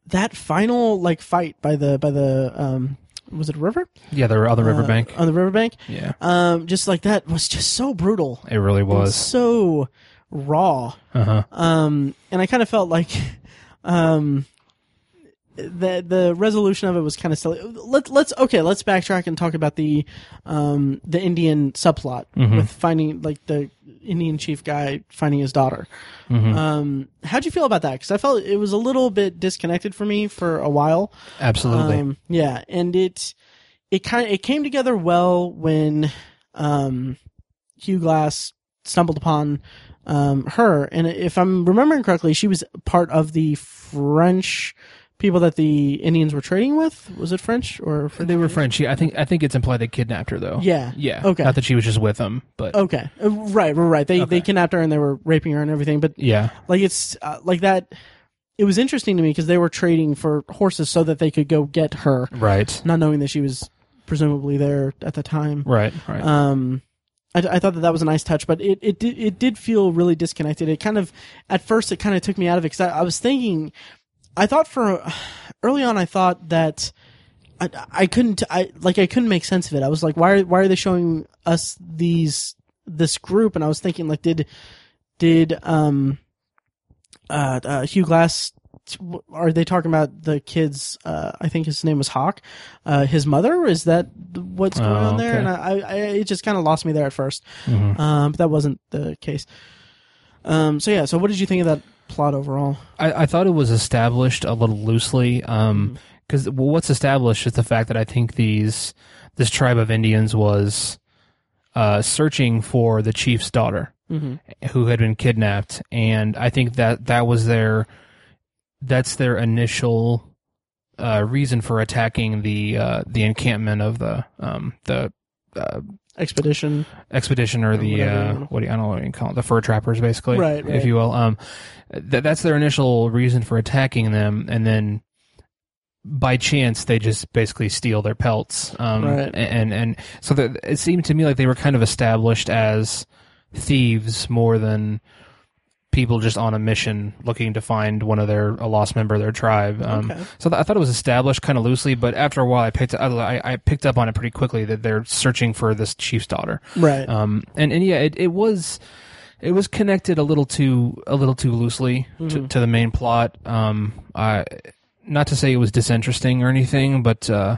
that final like fight by the by the um, was it a river? Yeah, the other Uh, riverbank. on the riverbank. yeah, Um, just like that was just so brutal. it really It was was. so raw. Uh huh. Um, and I kind of felt like, um, the the resolution of it was kind of silly. Let's let's okay, let's backtrack and talk about the um the Indian subplot Mhm. with finding like the Indian chief guy finding his daughter. Mhm. Um, how'd you feel about that? Because I felt it was a little bit disconnected for me for a while. Absolutely. Um, yeah, and it it kind of it came together well when um, Hugh Glass stumbled upon um, her, and if I'm remembering correctly, she was part of the French people that the Indians were trading with. Was it French or they were French. Yeah, I think I think it's implied they kidnapped her though. Yeah. Yeah. Okay. Not that she was just with them, but Okay, Uh, right, right, right. They they kidnapped her and they were raping her and everything, but yeah. like it's uh, like that. It was interesting to me because they were trading for horses so that they could go get her, Right. not knowing that she was presumably there at the time. Right. Right. Um, I, I thought that that was a nice touch, but it it did it did feel really disconnected. It kind of at first it kind of took me out of it because I, I was thinking, I thought for early on I thought that. I, I couldn't I like I couldn't make sense of it. I was like, why are why are they showing us these this group? And I was thinking like, did did um uh, uh Hugh Glass are they talking about the kids? Uh, I think his name was Hawk. Uh, his mother is that what's going Oh, on there? okay. And I, I, it just kind of lost me there at first. Mhm. Um, but that wasn't the case. Um, so yeah. So what did you think of that plot overall? I, I thought it was established a little loosely. Um, because well, what's established is the fact that I think these this tribe of Indians was uh, searching for the chief's daughter Mm-hmm. who had been kidnapped, and I think that that was their that's their initial uh, reason for attacking the uh, the encampment of the um, the uh, Expedition. expedition or Or the uh, what do you, I don't know what you call it the fur trappers basically Right, right. if you will um th- that's their initial reason for attacking them and then by chance they just basically steal their pelts um Right. and and so that it seemed to me like they were kind of established as thieves more than people just on a mission looking to find one of their a lost member of their tribe. Um, Okay. So th- I thought it was established kind of loosely, but after a while, I picked I, I picked up on it pretty quickly that they're searching for this chief's daughter. Right. Um, and and yeah, it, it was it was connected a little too a little too loosely to, to the main plot. Um, I not to say it was disinteresting or anything, but uh,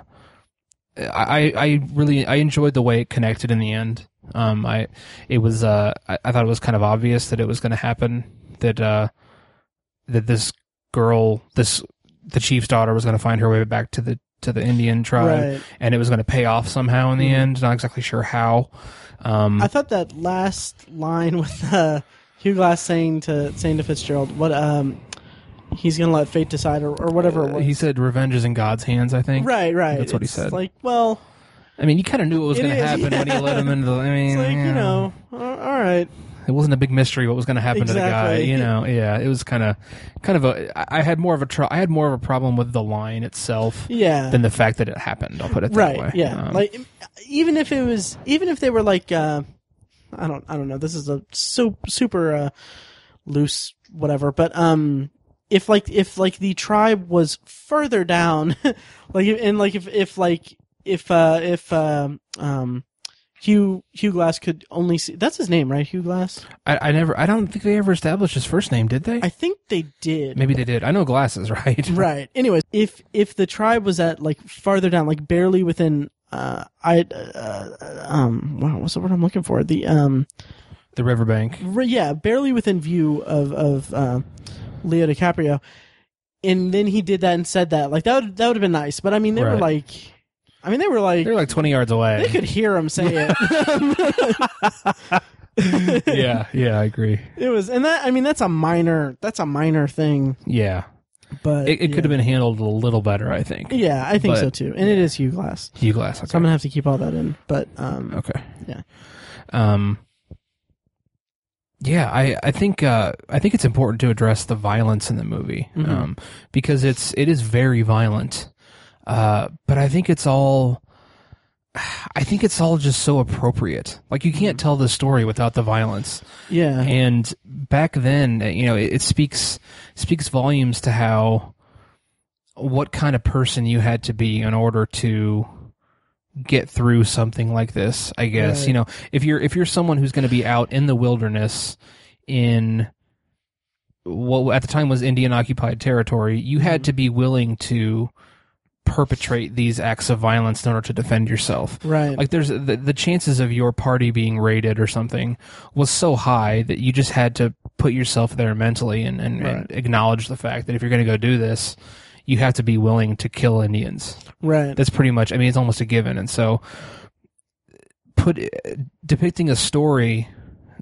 I I really I enjoyed the way it connected in the end. Um, I it was uh I, I thought it was kind of obvious that it was going to happen that uh that this girl this the chief's daughter was going to find her way back to the to the Indian tribe right. and it was going to pay off somehow in the Mhm. end. Not exactly sure how. Um, I thought that last line with uh, Hugh Glass saying to saying to Fitzgerald, "What um, he's gonna let fate decide," or, or whatever it was. he said, "Revenge is in God's hands." I think. right, right. That's what he said. Like, well, I mean, you kind of knew what was going to happen when he let him into the. I mean, it's like yeah. you know, all right, it wasn't a big mystery what was going to happen to the guy. You know, yeah, it was kind of, kind of a. I had more of a. Tr- I had more of a problem with the line itself yeah, than the fact that it happened. I'll put it that right, way. yeah. Um, like even if it was, even if they were like, uh, I don't, I don't know. This is a so super uh, loose whatever, but um. If like if like the tribe was further down, like and like if if like if uh if um um Hugh Hugh Glass could only see that's his name right Hugh Glass I, I never. I don't think they ever established his first name, did they? I think they did Maybe they did. I know glasses, right? right anyways if if the tribe was at like farther down like barely within uh I uh, um wow what's the word I'm looking for the um The riverbank. re- yeah barely within view of of uh, Leo DiCaprio and then he did that and said that like that would that would have been nice but I mean they were like I mean they were like They're like twenty yards away. they could hear him say it yeah, yeah, I agree. It was, and that I mean that's a minor that's a minor thing, Yeah, but it, it could have been handled a little better, I think. Yeah, I think but- so too, and it is Hugh Glass, Hugh Glass. so I'm gonna have to keep all that in. But um, okay. Yeah. Um. Yeah, I I think uh, I think it's important to address the violence in the movie Mhm. um, because it's it is very violent, uh, but I think it's all. I think it's all just so appropriate. Like you can't tell the story without the violence. yeah, and back then you know it, it speaks speaks volumes to how what kind of person you had to be in order to get through something like this i guess Right. you know if you're if you're someone who's going to be out in the wilderness in what at the time was indian occupied territory you had Mhm. to be willing to perpetrate these acts of violence in order to defend yourself. Right, like there's the, the chances of your party being raided or something was so high that you just had to put yourself there mentally and, and, Right. and acknowledge the fact that if you're going to go do this you have to be willing to kill indians. Right, that's pretty much i mean it's almost a given. And so put uh, depicting a story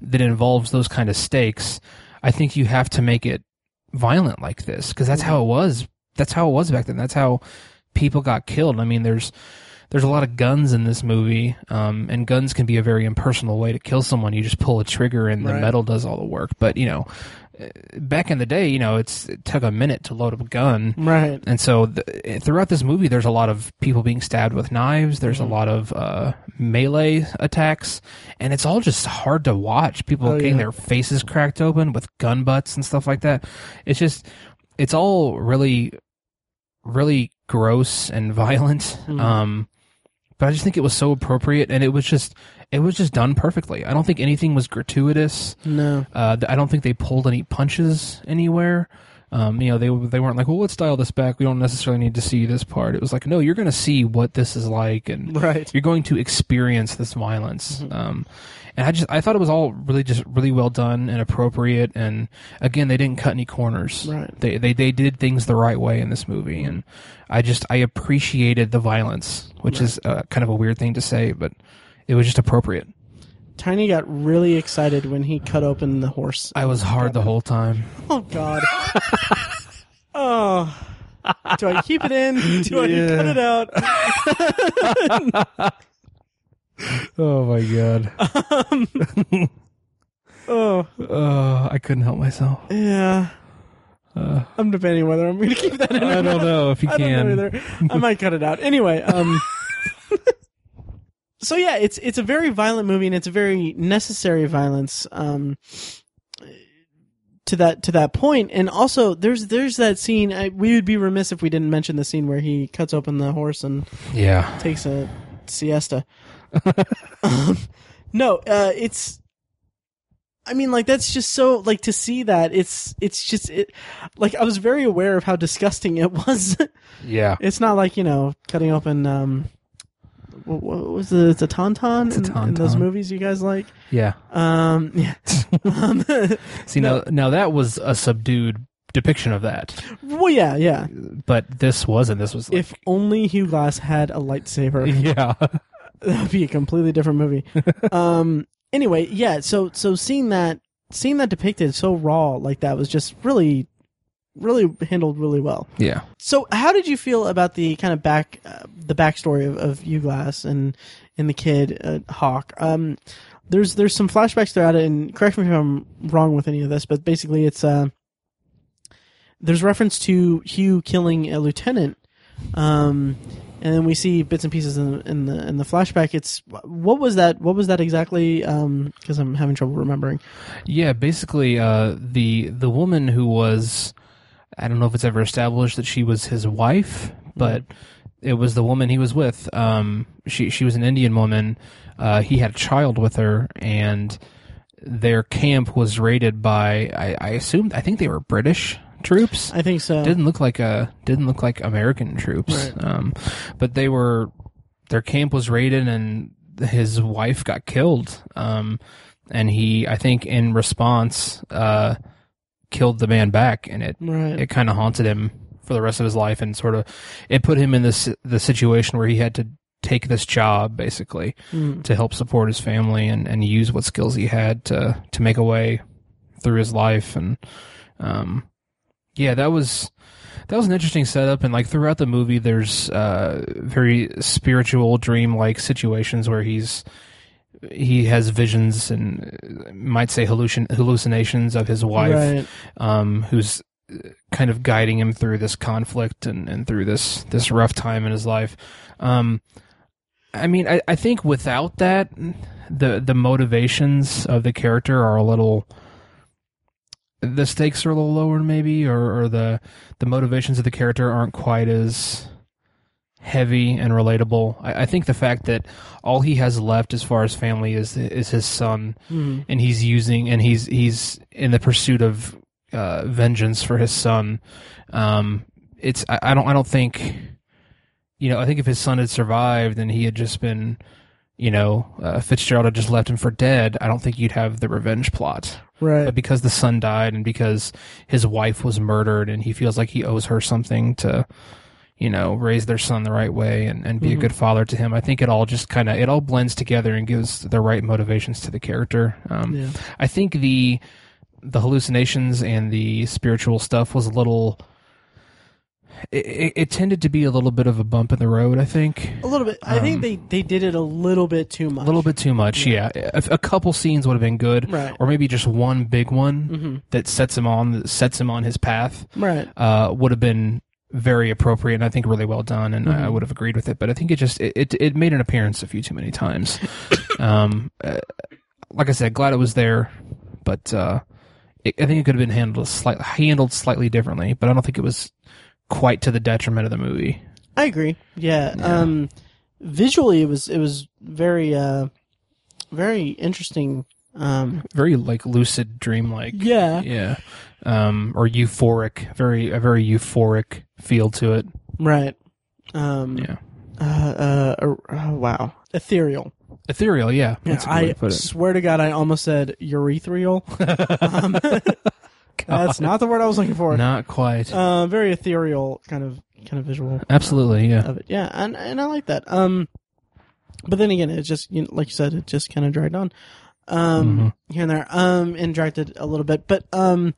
that involves those kind of stakes i think you have to make it violent like this because that's how it was that's how it was back then. That's how people got killed i mean there's there's a lot of guns in this movie um, and guns can be a very impersonal way to kill someone you just pull a trigger and the Right. metal does all the work but you know back in the day you know it's it took a minute to load up a gun right, and so th- throughout this movie, there's a lot of people being stabbed with knives. There's Mhm. a lot of uh, melee attacks, and it's all just hard to watch. People Oh, getting yeah. their faces cracked open with gun butts and stuff like that. It's just, it's all really, really gross and violent. Mhm. Um, but I just think it was so appropriate, and it was just, it was just done perfectly. I don't think anything was gratuitous. no, Uh, I don't think they pulled any punches anywhere. Um, you know, they they weren't like, well, let's dial this back. We don't necessarily need to see this part. It was like, no, you're going to see what this is like, and right, you're going to experience this violence. Mhm. Um, and I just I thought it was all really just really well done and appropriate. And again, they didn't cut any corners. right, They they they did things the right way in this movie, and I just I appreciated the violence, which Right. is uh, kind of a weird thing to say, but it was just appropriate. Tiny got really excited when he cut open the horse. I was hard the whole time. Oh God. oh. Do I keep it in? Do I Yeah. cut it out? Oh my god. um, oh Uh, I couldn't help myself. yeah. Uh, I'm debating whether I'm going to keep that in. I don't know if you I don't can. know either. I might cut it out. Anyway, um So yeah, it's it's a very violent movie and it's a very necessary violence. Um to that to that point, and also there's there's that scene. I, we would be remiss if we didn't mention the scene where he cuts open the horse and Yeah. takes a siesta. Um, no, uh, it's. I mean, like that's just so like to see that it's it's just it. Like I was very aware of how disgusting it was. Yeah. it's not like you know cutting open. Um, what, what was the it's a tauntaun, It's a in, in those movies you guys like? Yeah. Um, yeah. um, See now now that was a subdued depiction of that. well, yeah, yeah. But this wasn't. This was like, If only Hugh Glass had a lightsaber. Yeah. that would be a completely different movie. um. Anyway, yeah. So so seeing that seeing that depicted so raw like that was just really really handled really well. Yeah. So how did you feel about the kind of back uh, the backstory of, of Hugh Glass and and the kid uh, Hawk? Um. There's there's some flashbacks throughout it, and correct me if I'm wrong with any of this, but basically it's uh there's reference to Hugh killing a lieutenant. Um, and then we see bits and pieces in, in the in the flashback. It's what was that? What was that exactly? Because I'm having trouble remembering. Yeah, basically, uh, the the woman who was, I don't know if it's ever established that she was his wife, but it was the woman he was with. Um, she she was an Indian woman. Uh, he had a child with her, and their camp was raided by I, I assumed I think they were British troops. I think so. didn't look like a didn't look like American troops. Right. Um, but they were their camp was raided and his wife got killed. Um, and he I think in response uh, killed the man back, and it right. it kind of haunted him for the rest of his life, and sort of it put him in this the situation where he had to take this job basically Mm. to help support his family and, and use what skills he had to to make a way through his life and um yeah that was that was an interesting setup and like throughout the movie there's uh very spiritual dream like situations where he's he has visions and uh, might say hallucin- hallucinations of his wife Right. um, who's uh, kind of guiding him through this conflict and, and through this this rough time in his life. Um, I mean, I, I think without that, the the motivations of the character are a little. The stakes are a little lower, maybe, or, or the the motivations of the character aren't quite as heavy and relatable. I, I think the fact that all he has left as far as family is is his son, Mhm. and he's using and he's he's in the pursuit of uh, vengeance for his son. Um, it's I, I don't I don't think you know I think if his son had survived and he had just been you know uh, Fitzgerald had just left him for dead, I don't think you'd have the revenge plot. Right. But because the son died and because his wife was murdered and he feels like he owes her something to you know raise their son the right way and, and be a Mhm. good father to him i think it all just kind of it all blends together and gives the right motivations to the character um, Yeah. I think the the hallucinations and the spiritual stuff was a little. It, it, it tended to be a little bit of a bump in the road. I think A little bit. I think Um, they they did it a little bit too much. a little bit too much. Yeah, A, a couple scenes would have been good, Right. or maybe just one big one hmm that sets him on sets him on his path. Right. Uh, would have been very appropriate and I think really well done, and I Mhm. would have agreed with it. But I think it just it it, it made an appearance a few too many times. um, uh, like I said, glad it was there, but uh, it, I think it could have been handled slightly handled slightly differently. But I don't think it was quite to the detriment of the movie. I agree. Yeah. Yeah. Um, visually, it was it was very uh, very interesting. Um, Very like lucid, dreamlike. yeah. Yeah. Um, or euphoric. Very a very euphoric feel to it. Right. Um, Yeah. uh, uh, uh, uh, wow. Ethereal. Ethereal. Yeah. Yeah, That's a good way I to put it. swear to God, I almost said urethral. um, that's not the word I was looking for. Not quite. Uh, very ethereal kind of kind of visual. Absolutely. Yeah. of it. Yeah, and and I like that. Um, but then again, it just you know, like you said, it just kind of dragged on, um, here and there, um, and dragged it a little bit. But um,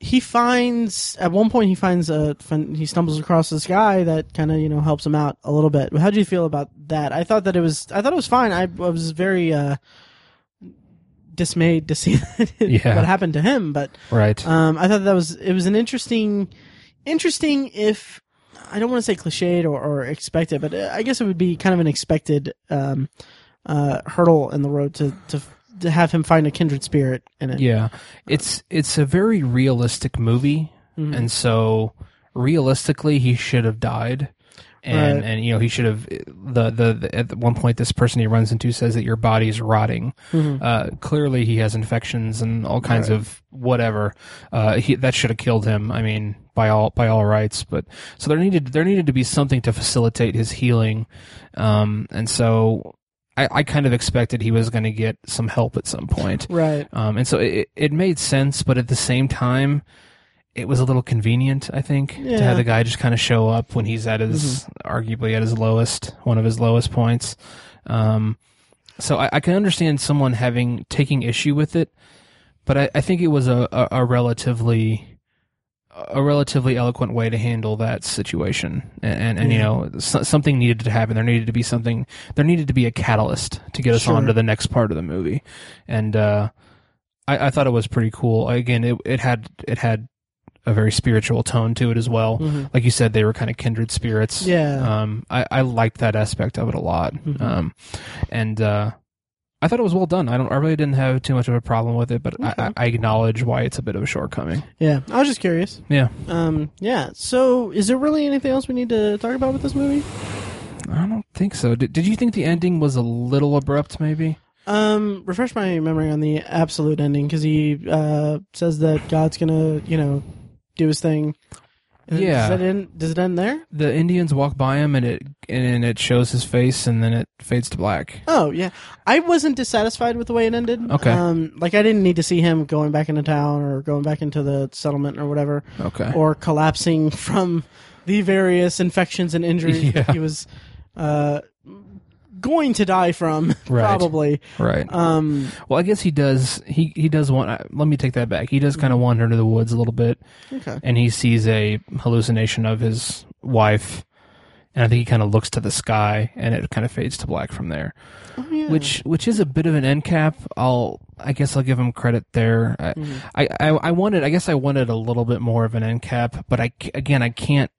he finds at one point he finds a he stumbles across this guy that kind of you know helps him out a little bit. How do you feel about that? I thought that it was I thought it was fine. I, I was very uh dismayed to see Yeah. what happened to him, but Right. um, I thought that was it was an interesting, interesting if I don't want to say cliched or, or expected, but uh, I guess it would be kind of an expected um, uh, hurdle in the road to to to have him find a kindred spirit in it. Yeah, it's it's a very realistic movie, Mhm. and so realistically, he should have died. And Right. and you know he should have the, the the at one point this person he runs into says that your body's rotting. Mhm. Uh, clearly he has infections and all kinds Right. of whatever. Uh, he, that should have killed him. I mean by all by all rights. But so there needed there needed to be something to facilitate his healing. Um, and so I, I kind of expected he was going to get some help at some point. Right. Um, and so it, it made sense, but at the same time, it was a little convenient, I think, to have the guy just kind of show up when he's at his, arguably at his lowest, one of his lowest points. Um, so I, I can understand someone having, taking issue with it, but I, I think it was a, a, a relatively, a relatively eloquent way to handle that situation. And, and, and you know, so, something needed to happen. There needed to be something, there needed to be a catalyst to get us Sure. on to the next part of the movie. And, uh, I, I thought it was pretty cool. Again, it, it had, it had a very spiritual tone to it as well. Mhm. Like you said, they were kind of kindred spirits. Yeah. Um, I, I liked that aspect of it a lot. Mhm. Um, and, uh, I thought it was well done. I don't. I really didn't have too much of a problem with it, but I, Okay. I, I acknowledge why it's a bit of a shortcoming. yeah. I was just curious. Yeah, Um, yeah. So, is there really anything else we need to talk about with this movie? I don't think so. Did, did you think the ending was a little abrupt? Maybe. Um, refresh my memory on the absolute ending because he uh, says that God's gonna, you know, do his thing. And Yeah. Does it end? Does it end there? The Indians walk by him, and it and it shows his face, and then it fades to black. Oh yeah, I wasn't dissatisfied with the way it ended. Okay. Um, like I didn't need to see him going back into town or going back into the settlement or whatever, Okay. or collapsing from the various infections and injuries Yeah. that he was uh, going to die from, Right. probably. right. Um, Well, I guess he does. He he does want. uh, Let me take that back. He does kind of wander into the woods a little bit, okay. and he sees a hallucination of his wife, and I think he kind of looks to the sky, and it kind of fades to black from there. Oh, yeah. Which which is a bit of an end cap. I'll I guess I'll give him credit there. I, Mhm. I, I I wanted. I guess I wanted a little bit more of an end cap, but i again I can't.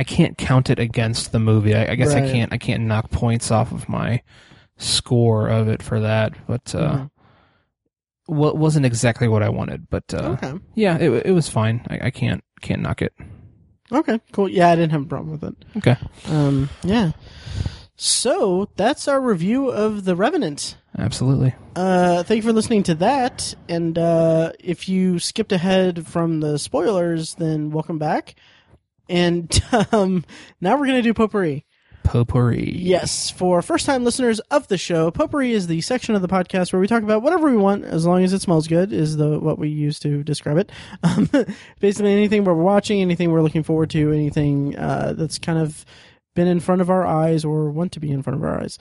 I can't count it against the movie. I, I guess I can't. I can't knock points off of my score of it for that. But uh, Mhm. wa- wasn't exactly what I wanted, but uh, okay. yeah, it it was fine. I, I can't can't knock it. Okay. Cool. Yeah, I didn't have a problem with it. Okay, Um, yeah. So that's our review of The Revenant. absolutely. Uh, thank you for listening to that. And uh, if you skipped ahead from the spoilers, then welcome back. And um, now we're going to do potpourri. Potpourri. Yes, for first time listeners of the show, potpourri is the section of the podcast where we talk about whatever we want as long as it smells good, is the what we use to describe it. Um, basically, anything we're watching, anything we're looking forward to, anything uh, that's kind of been in front of our eyes or want to be in front of our eyes,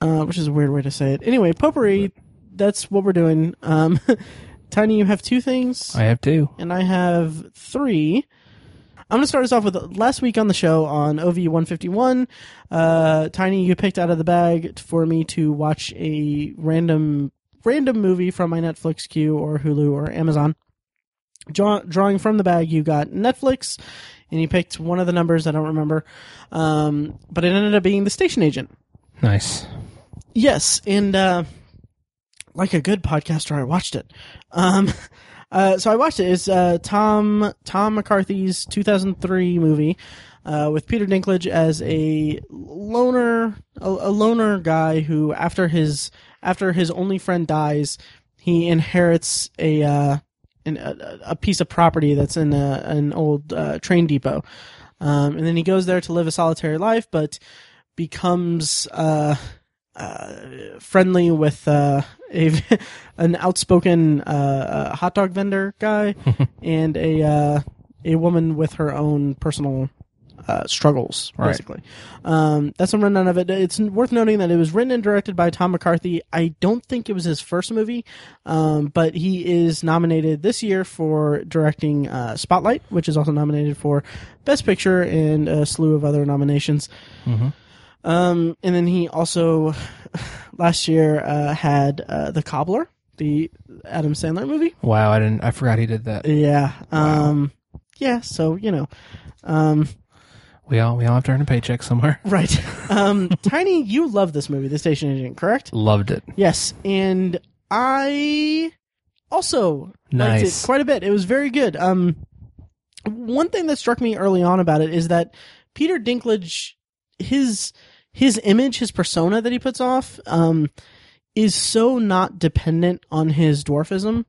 uh, which is a weird way to say it. Anyway, potpourri, that's what we're doing. Um, Tiny, you have two things I have two. and I have three. I'm going to start us off with last week on the show on OV 151. Uh, Tiny, you picked out of the bag for me to watch a random random movie from my Netflix queue or Hulu or Amazon. Draw, drawing from the bag, you got Netflix, and you picked one of the numbers I don't remember, um, but it ended up being the station agent. Nice. Yes, and uh, like a good podcaster, I watched it. Um, uh, so I watched it. It's uh, Tom Tom McCarthy's 2003 movie uh, with Peter Dinklage as a loner a, a loner guy who after his after his only friend dies, he inherits a uh, an, a, a piece of property that's in a, an old uh, train depot, um, and then he goes there to live a solitary life, but becomes uh, uh, friendly with uh, a an outspoken uh, uh, hot dog vendor guy and a uh, a woman with her own personal uh, struggles, Right. basically. Um, that's a rundown of it. It's worth noting that it was written and directed by Tom McCarthy. I don't think it was his first movie, um, but he is nominated this year for directing uh, Spotlight, which is also nominated for Best Picture and a slew of other nominations. hmm Um, and then he also last year uh, had uh, the Cobbler, the Adam Sandler movie. Wow, I didn't. I forgot he did that. Yeah. Um, yeah. So you know, um, We all we all have to earn a paycheck somewhere. right. Um, Tiny, you love this movie, The Station Agent, correct? Loved it. Yes. And I also liked it quite a bit. It was very good. Um, one thing that struck me early on about it is that Peter Dinklage, his his image, his persona that he puts off, um, is so not dependent on his dwarfism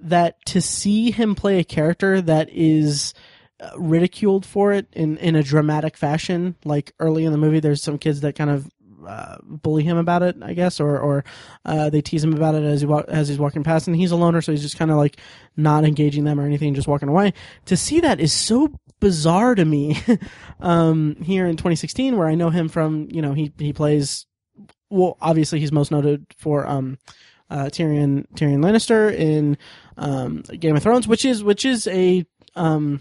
that to see him play a character that is uh, ridiculed for it in in a dramatic fashion, like early in the movie, there's some kids that kind of uh, bully him about it, I guess, or or uh, they tease him about it as he wa- as he's walking past, and he's a loner, so he's just kind of like not engaging them or anything, just walking away. To see that is so bizarre to me. um, here in 2016, where I know him from, you know, he he plays. Well, obviously, he's most noted for um, uh, Tyrion Tyrion Lannister in um, Game of Thrones, which is which is a um,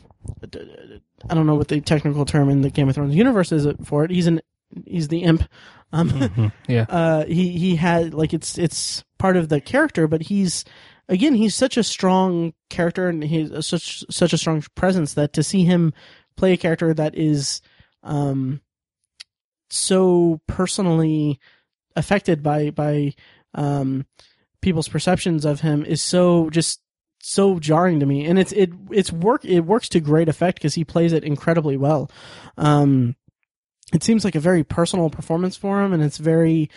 I don't know what the technical term in the Game of Thrones universe is for it. He's an he's the imp. Um, Mhm. Yeah. uh, he he had like it's it's part of the character, but he's again he's such a strong character and he's such such a strong presence that to see him play a character that is um so personally affected by by um people's perceptions of him is so just so jarring to me and it's it it's work it works to great effect because he plays it incredibly well um it seems like a very personal performance for him and it's very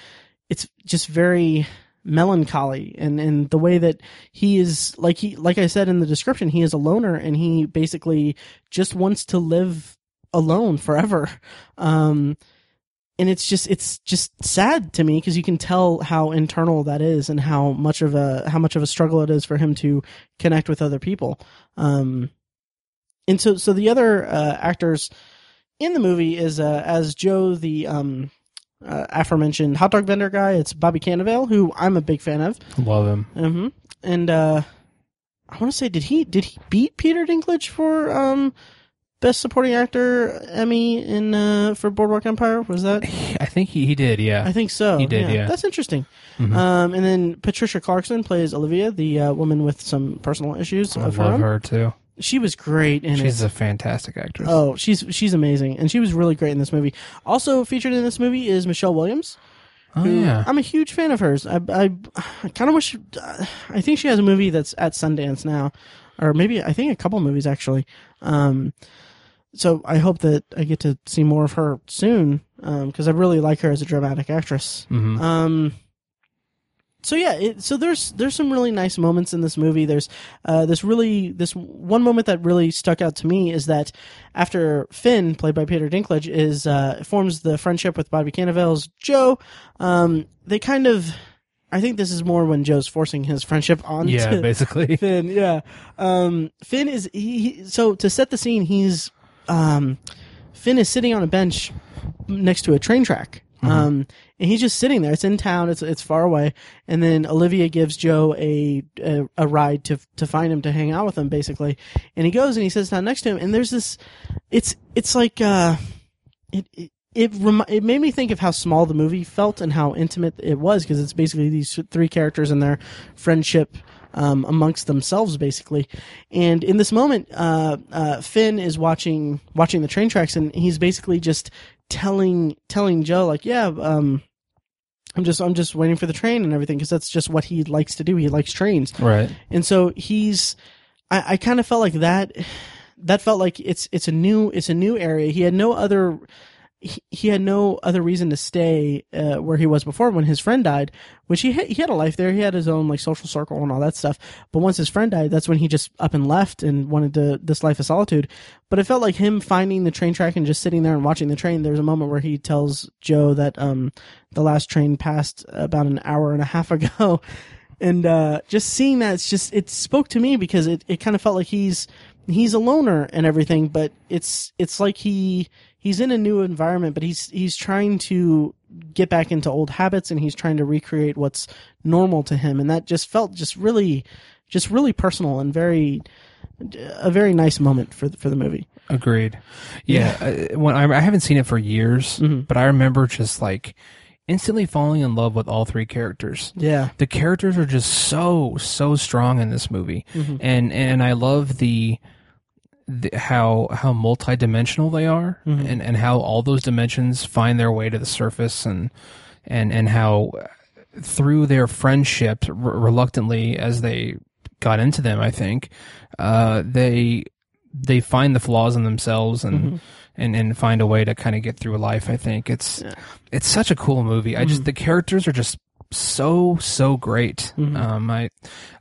it's just very melancholy and and the way that he is like he like I said in the description he is a loner and he basically just wants to live alone forever. Um and it's just it's just sad to me because you can tell how internal that is and how much of a how much of a struggle it is for him to connect with other people. Um and so so the other uh, actors in the movie is uh, as Joe the um uh, aforementioned hot dog vendor guy it's Bobby Cannavale who I'm a big fan of Love him. hmm and uh I want to say did he did he beat Peter Dinklage for um best supporting actor Emmy in uh for Boardwalk Empire was that I think he, he did. Yeah. I think so. He did, yeah. That's interesting. Mhm. Um, and then Patricia Clarkson plays Olivia, the uh, woman with some personal issues I of her love own. her too. She was great in She's it. a fantastic actress. Oh, she's she's amazing, and she was really great in this movie. Also featured in this movie is Michelle Williams. Oh, who- yeah. I'm a huge fan of hers. I I, I kind of wish. I think she has a movie that's at Sundance now, or maybe I think a couple movies actually. Um, so I hope that I get to see more of her soon, because I really like her as a dramatic actress. Mhm. Um. So yeah, it, so there's there's some really nice moments in this movie. There's uh, this really this one moment that really stuck out to me is that after Finn, played by Peter Dinklage, is uh, forms the friendship with Bobby Cannavale's Joe, um, they kind of. I think this is more when Joe's forcing his friendship on yeah, basically. Finn, yeah. Um, Finn is he, he- so to set the scene. He's um, Finn is sitting on a bench next to a train track. Um, and he's just sitting there. It's in town. It's it's far away. And then Olivia gives Joe a a, a ride to to find him to hang out with him, basically. And he goes and he sits down next to him. And there's this. It's it's like uh, it. it it, it made me think of how small the movie felt and how intimate it was because it's basically these three characters and their friendship um, amongst themselves basically and in this moment uh, uh, Finn is watching watching the train tracks and he's basically just telling telling Joe like yeah um, I'm just I'm just waiting for the train and everything because that's just what he likes to do. He likes trains. Right. and so he's I, I kind of felt like that that felt like it's it's a new it's a new area. He had no other he, he had no other reason to stay uh, where he was before when his friend died which he had, he had a life there. He had his own like social circle and all that stuff. But once his friend died that's when he just up and left and wanted to this life of solitude. But it felt like him finding the train track and just sitting there and watching the train there's a moment where he tells joe that um the last train passed about an hour and a half ago. And uh, just seeing that it's just it spoke to me because it, it kind of felt like he's he's a loner and everything but it's it's like he he's in a new environment but he's he's trying to get back into old habits and he's trying to recreate what's normal to him and that just felt just really just really personal and very a very nice moment for the, for the movie Agreed. Yeah. Uh, when I, I haven't seen it for years, Mhm. but I remember just like instantly falling in love with all three characters. yeah The characters are just so so strong in this movie, Mhm. and and I love the. The, how how multidimensional they are, Mhm. and, and how all those dimensions find their way to the surface, and and and how through their friendship, r- reluctantly as they got into them, I think uh, they they find the flaws in themselves and and, and find a way to kind of get through life. I think it's Yeah. it's such a cool movie. I just mm. the characters are just so so great. Mm-hmm. Um, I,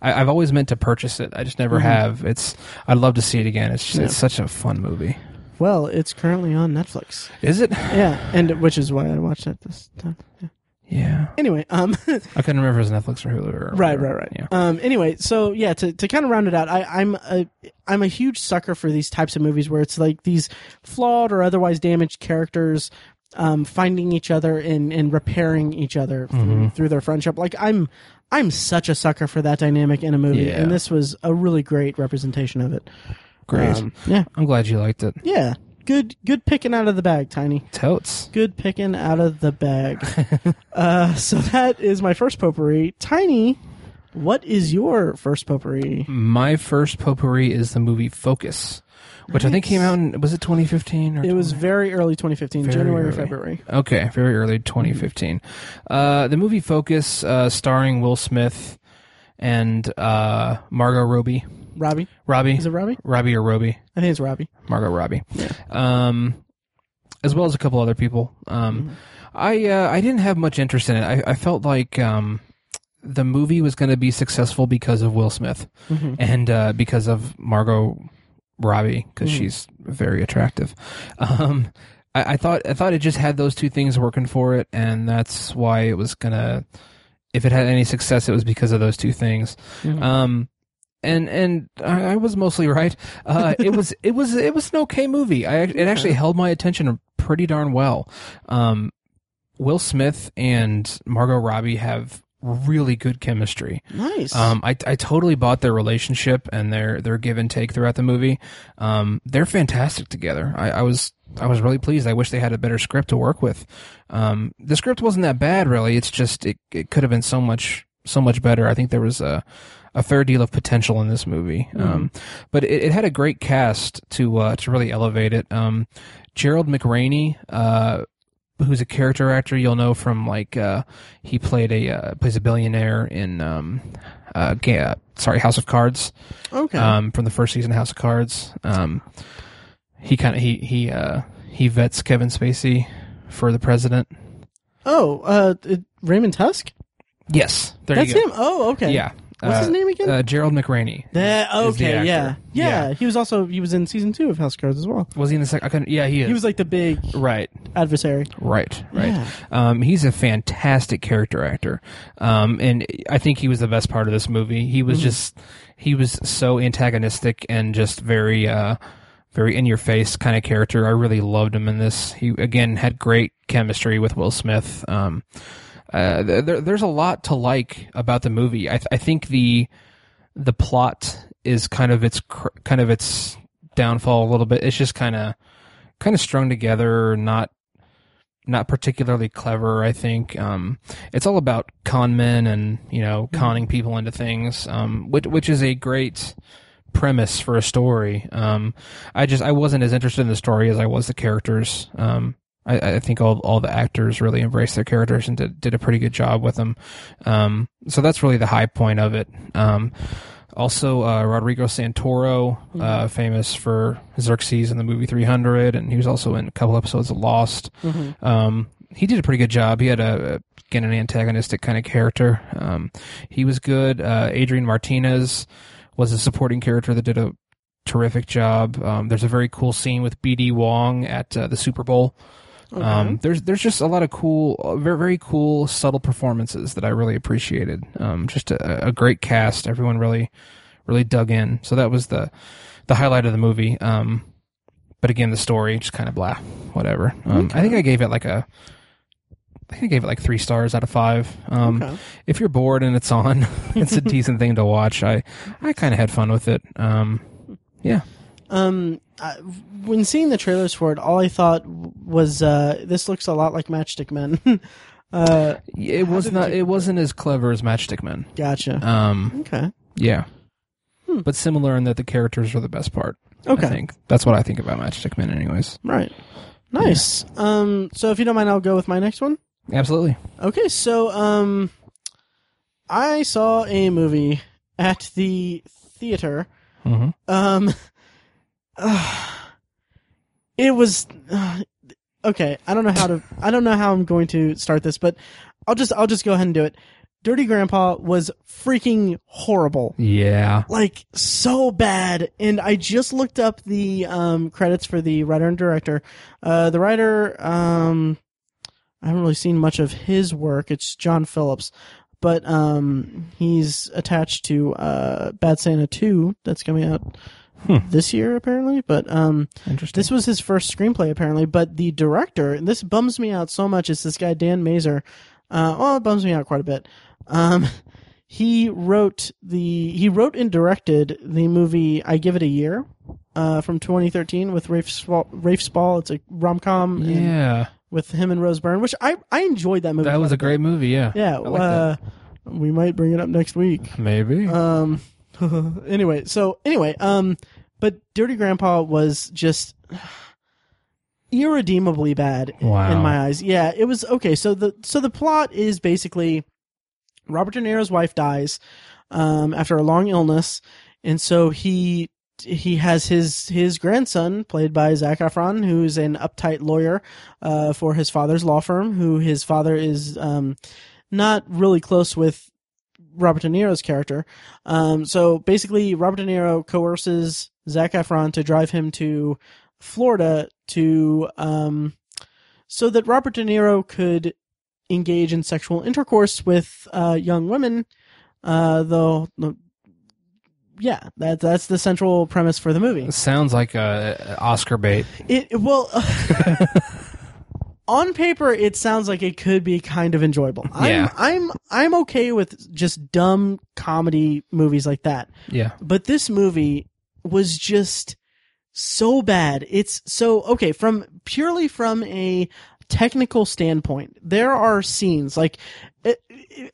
I I've always meant to purchase it. I just never mm-hmm. have. It's I'd love to see it again. It's just, it's such a fun movie. Well, it's currently on Netflix. Is it? Yeah, and which is why I watched it this time. Yeah. Yeah. Anyway, um, I couldn't remember if it was Netflix or Hulu. Or right, right, right. Yeah. Um, anyway, so yeah, to, to kind of round it out, I, I'm a I'm a huge sucker for these types of movies where it's like these flawed or otherwise damaged characters um, finding each other and, and repairing each other through, Mm-hmm. through their friendship. Like I'm I'm such a sucker for that dynamic in a movie, Yeah. and this was a really great representation of it. Great. Um, yeah, I'm glad you liked it. yeah. Good, good picking out of the bag, Tiny. Totes. Good picking out of the bag. uh, so that is my first potpourri. Tiny, what is your first potpourri? My first potpourri is the movie Focus, which I think came out in was it 2015 or It was very early 2015, Very January or early. February. Okay, very early 2015. Uh, the movie Focus, uh, starring Will Smith and uh, Margot Robbie. Robbie, Robbie. is it Robbie? Robbie or Robbie? I think it's Robbie. Margot Robbie. Um, as well as a couple other people. Um, I uh, I didn't have much interest in it. I, I felt like um, the movie was going to be successful because of Will Smith and uh, because of Margot Robbie because she's very attractive. Um, I, I thought I thought it just had those two things working for it, and that's why it was gonna. If it had any success, it was because of those two things. Um, and and I, I was mostly right. Uh, it was it was it was an okay movie. I it actually held my attention pretty darn well. Um, Will Smith and Margot Robbie have really good chemistry. Nice. Um, I, I totally bought their relationship and their their give and take throughout the movie. Um, they're fantastic together. I, I was I was really pleased. I wish they had a better script to work with. Um, the script wasn't that bad, really. It's just it it could have been so much so much better. I think there was a a fair deal of potential in this movie. Um, but it, it had a great cast to uh, to really elevate it. Um, Gerald McRaney, uh, who's a character actor you'll know from like uh, he played a uh, plays a billionaire in um, uh, ga- sorry House of Cards okay. um, from the first season of House of Cards. Um, he kind of he he uh, he vets Kevin Spacey for the president. oh, uh, Raymond Tusk? Yes, there That's you go. him? Oh, okay. Yeah. What's his Uh, name again? Uh, Gerald McRaney. That, is the okay, actor. yeah. yeah. Yeah. He was also, he was in season two of House Cards as well. Was he in the second? I couldn't. Yeah, he is. He was like the big right. adversary. Right, right. Yeah. Um, he's a fantastic character actor, um, and I think he was the best part of this movie. He was just, he was so antagonistic and just very, uh, very in your face kind of character. I really loved him in this. He again had great chemistry with Will Smith. Um, uh, there, there's a lot to like about the movie. I, th- I think the the plot is kind of its cr- kind of its downfall a little bit. It's just kind of kind of strung together, not not particularly clever. I think um, it's all about con men and you know conning people into things, um, which which is a great premise for a story. Um, I just I wasn't as interested in the story as I was the characters. Um, I, I think all all the actors really embraced their characters and did, did a pretty good job with them. Um, so that's really the high point of it. Um, also, uh, Rodrigo Santoro, uh, famous for Xerxes in the movie 300, and he was also in a couple episodes of Lost. Um, he did a pretty good job. He had a, again, an antagonistic kind of character. Um, he was good. Uh, Adrian Martinez was a supporting character that did a terrific job. Um, there's a very cool scene with BD Wong at uh, the Super Bowl. Um, there's there's just a lot of cool, uh, very very cool, subtle performances that I really appreciated. Um, just a, a great cast. Everyone really really dug in. So that was the the highlight of the movie. Um, but again, the story just kind of blah, whatever. Um, I think I gave it like a. I think I gave it like three stars out of five. Um, Okay. If you're bored and it's on, it's a decent thing to watch. I I kind of had fun with it. Um, yeah. Um, I, when seeing the trailers for it, all I thought was, uh, this looks a lot like Matchstick Men. uh, It was not. you- It wasn't as clever as Matchstick Men. gotcha. Um, okay. yeah, but similar in that the characters are the best part. Okay. I think that's what I think about Matchstick Men, anyways. Right. Nice. Um, so if you don't mind, I'll go with my next one. Absolutely. Okay, so um, I saw a movie at the theater. hmm Um, it was uh, okay. I don't know how to. I don't know how I'm going to start this, but I'll just I'll just go ahead and do it. Dirty Grandpa was freaking horrible. Yeah. Like so bad, and I just looked up the um, credits for the writer and director. Uh, the writer, um, I haven't really seen much of his work. It's John Phillips, but um, he's attached to uh, Bad Santa Two that's coming out Hmm. this year apparently. But um, Interesting. this was his first screenplay apparently. But the director, and this bums me out so much, is this guy Dan Mazer. Uh, well, it bums me out quite a bit. Um, he wrote the he wrote and directed the movie I Give It a Year uh, from 2013 with Rafe Spall. Rafe Spall. It's a rom com yeah. with him and Rose Byrne, which I I enjoyed that movie. That was a great movie. Yeah. yeah. uh, we might bring it up next week. Maybe. Um. anyway, so anyway, um, but Dirty Grandpa was just irredeemably bad Wow. in my eyes. Yeah, it was okay. So the so the plot is basically Robert De Niro's wife dies um, after a long illness, and so he he has his his grandson played by Zac Efron, who's an uptight lawyer uh, for his father's law firm. Who his father is um, not really close with Robert De Niro's character. Um, so basically, Robert De Niro coerces Zac Efron to drive him to Florida to um, so that Robert De Niro could engage in sexual intercourse with uh, young women. Uh, though, yeah, that that's the central premise for the movie. Sounds like a Oscar bait. It well. On paper, it sounds like it could be kind of enjoyable. I'm, I'm I'm okay with just dumb comedy movies like that. Yeah. But this movie was just so bad. It's so okay from purely from a technical standpoint. There are scenes like uh,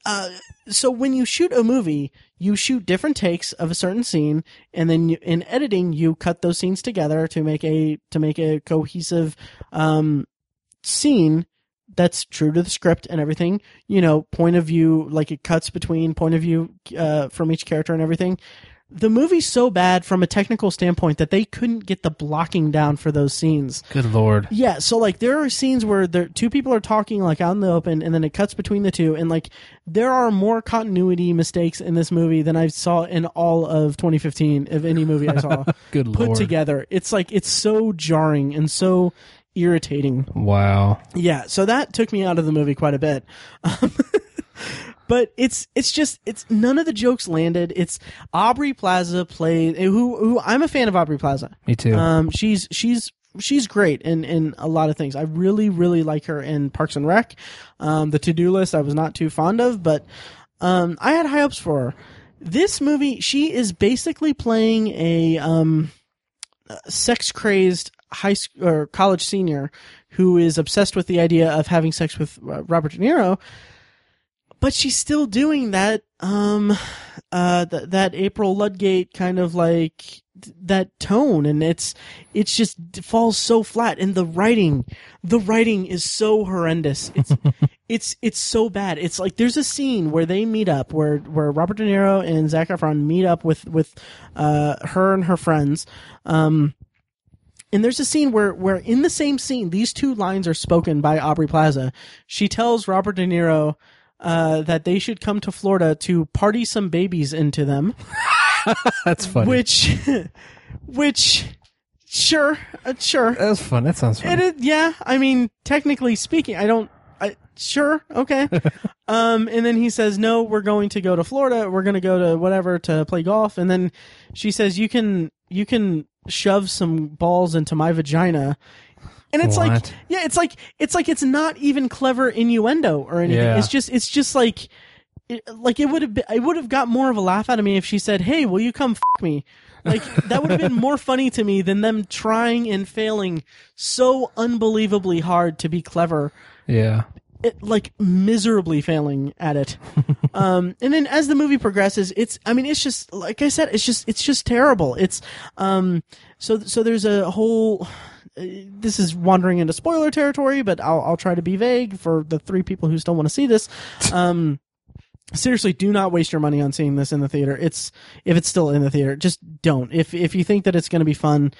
uh, so when you shoot a movie, you shoot different takes of a certain scene and then you, in editing you cut those scenes together to make a to make a cohesive um scene that's true to the script and everything you know point of view like it cuts between point of view uh, from each character and everything the movie's so bad from a technical standpoint that they couldn't get the blocking down for those scenes Good lord. yeah so like there are scenes where there two people are talking like out in the open and then it cuts between the two and like there are more continuity mistakes in this movie than i saw in all of 2015 of any movie i saw Good put lord. together it's like it's so jarring and so irritating Wow. yeah, so that took me out of the movie quite a bit. Um, but it's it's just it's none of the jokes landed. It's Aubrey Plaza played who who I'm a fan of Aubrey Plaza. Me too. Um, she's she's she's great in in a lot of things. I really really like her in Parks and Rec. Um, the To Do List I was not too fond of, but um, I had high hopes for her. This movie, she is basically playing a um, sex crazed high school or college senior who is obsessed with the idea of having sex with uh, Robert De Niro, but she's still doing that um uh th- that April Ludgate kind of like th- that tone. And it's it's just it falls so flat. And the writing the writing is so horrendous. It's it's it's so bad. It's like there's a scene where they meet up where where Robert De Niro and Zac Efron meet up with with uh her and her friends um and there's a scene where, where in the same scene, these two lines are spoken by Aubrey Plaza. She tells Robert De Niro uh, that they should come to Florida to party some babies into them, That's funny. which, which, sure, uh, sure. That's fun. That sounds fun. It is, yeah. I mean, technically speaking, I don't. I sure, okay. um, and then he says, "No, we're going to go to Florida. We're going to go to whatever to play golf." And then she says, "You can, you can shove some balls into my vagina." And it's like, yeah, it's like, it's like it's not even clever innuendo or anything. Yeah. It's just, it's just like, it, like it would have been, it would have got more of a laugh out of me if she said, "Hey, will you come f- me?" Like that would have been more funny to me than them trying and failing so unbelievably hard to be clever. yeah. It, like miserably failing at it. um, and then as the movie progresses, it's, I mean, it's just, like I said, it's just, it's just terrible. It's, um, so, so there's a whole, uh, this is wandering into spoiler territory, but I'll, I'll try to be vague for the three people who still want to see this. Um, seriously do not waste your money on seeing this in the theater it's if it's still in the theater just don't if if you think that it's going to be fun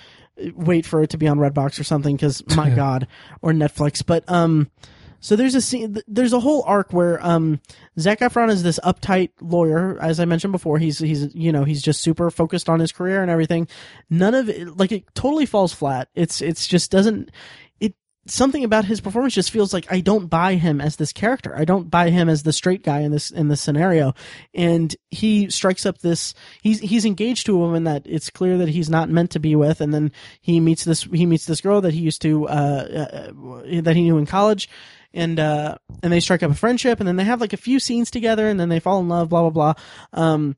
wait for it to be on redbox or something because my god or netflix but um so there's a scene there's a whole arc where um Zac Efron is this uptight lawyer as i mentioned before. He's he's you know he's just super focused on his career and everything. None of it like it totally falls flat. It's it's just doesn't it something about his performance just feels like I don't buy him as this character. I don't buy him as the straight guy in this in this scenario. And he strikes up this he's he's engaged to a woman that it's clear that he's not meant to be with. And then he meets this he meets this girl that he used to uh, uh that he knew in college and uh and they strike up a friendship and then they have like a few scenes together and then they fall in love blah blah blah. Um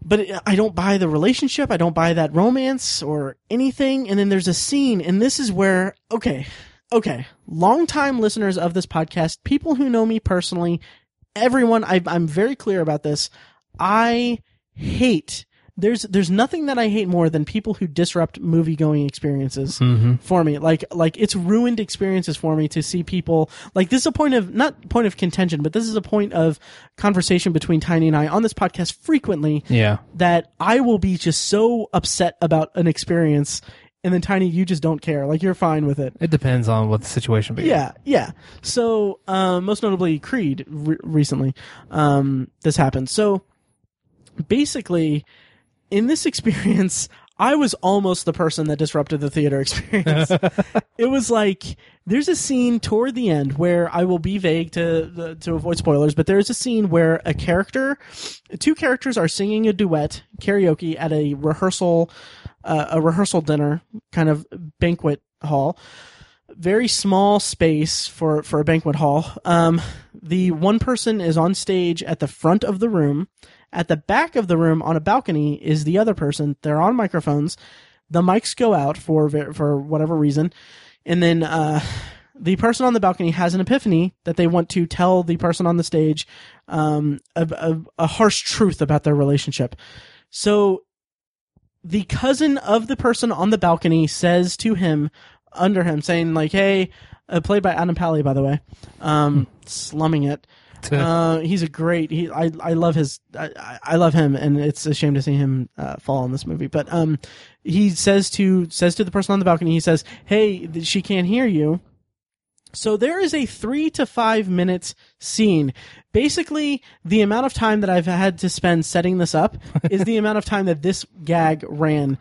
but I don't buy the relationship. I don't buy that romance or anything. And then there's a scene, and this is where, okay, okay, longtime listeners of this podcast, people who know me personally, everyone, I, I'm very clear about this. I hate there's there's nothing that I hate more than people who disrupt movie going experiences for me. Like like it's ruined experiences for me to see people like this is a point of not point of contention, but this is a point of conversation between Tiny and I on this podcast frequently Yeah. that I will be just so upset about an experience and then Tiny you just don't care. Like you're fine with it. It depends on what the situation be. Yeah, yeah. So, um, most notably Creed re- recently, um, this happened. So, basically, in this experience, I was almost the person that disrupted the theater experience. it was like there's a scene toward the end where I will be vague to to avoid spoilers, but there's a scene where a character, two characters are singing a duet karaoke at a rehearsal, uh, a rehearsal dinner kind of banquet hall very small space for for a banquet hall. Um, the one person is on stage at the front of the room. At the back of the room, on a balcony, is the other person. They're on microphones. The mics go out for for whatever reason, and then uh, the person on the balcony has an epiphany that they want to tell the person on the stage um, a, a, a harsh truth about their relationship. So the cousin of the person on the balcony says to him under him saying like hey uh, played by adam pally by the way um slumming it uh, he's a great he i i love his I, I- love him and it's a shame to see him uh, fall in this movie but um he says to says to the person on the balcony he says hey she can't hear you so there is a three to five minutes scene. Basically, the amount of time that I've had to spend setting this up is the amount of time that this gag ran.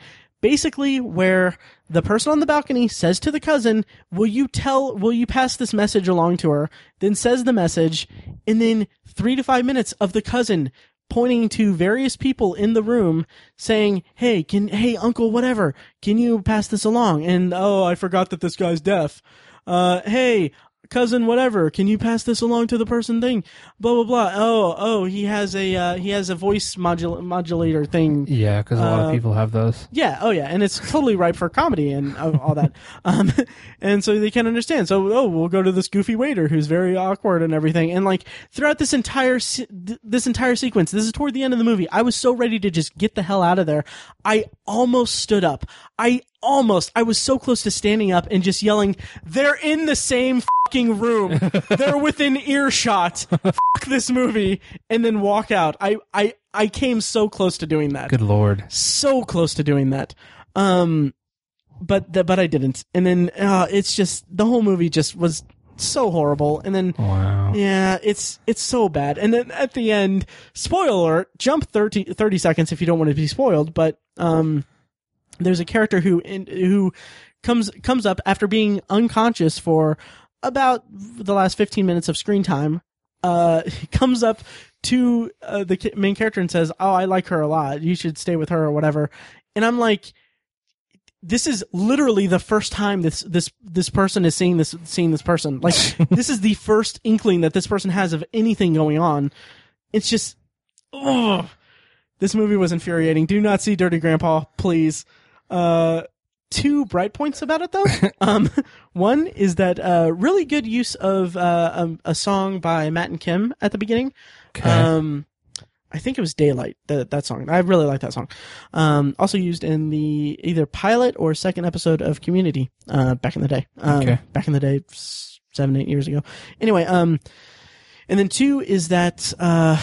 Basically, where the person on the balcony says to the cousin, will you tell, will you pass this message along to her? Then says the message, and then three to five minutes of the cousin pointing to various people in the room saying, Hey, can, hey, uncle, whatever, can you pass this along? And, oh, I forgot that this guy's deaf uh, hey, cousin, whatever, can you pass this along to the person thing? Blah blah blah. Oh, oh, he has a uh, he has a voice modul- modulator thing. Yeah, because a lot Uh, of people have those. Yeah, oh yeah, and it's totally ripe for comedy and uh, all that. Um, and so they can understand. So, oh, we'll go to this goofy waiter who's very awkward and everything. And like throughout this entire se- th- this entire sequence, this is toward the end of the movie. I was so ready to just get the hell out of there. I almost stood up. I almost. I was so close to standing up and just yelling, "They're in the same fucking room. They're within earshot. Fuck this movie," and then walk out. I I I came so close to doing that Good lord. so close to doing that. Um, but the, but I didn't. And then uh, it's just the whole movie just was so horrible. And then Wow. yeah, it's it's so bad. And then at the end, spoiler jump 30, 30 seconds if you don't want to be spoiled. But um, there's a character who in, who comes comes up after being unconscious for about the last 15 minutes of screen time. Uh, comes up to uh, the main character and says, "Oh, I like her a lot. You should stay with her or whatever." And I'm like, this is literally the first time this this this person is seeing this seeing this person. Like this is the first inkling that this person has of anything going on. It's just, oh, this movie was infuriating. Do not see Dirty Grandpa, please. Uh, two bright points about it though. um, one is that uh, really good use of uh, um, a song by Matt and Kim at the beginning. Okay. Um, I think it was Daylight. That that song. I really like that song. Um, also used in the either pilot or second episode of Community. Uh, back in the day. Um, Okay. Back in the day, seven eight years ago. Anyway, um, And then two is that uh,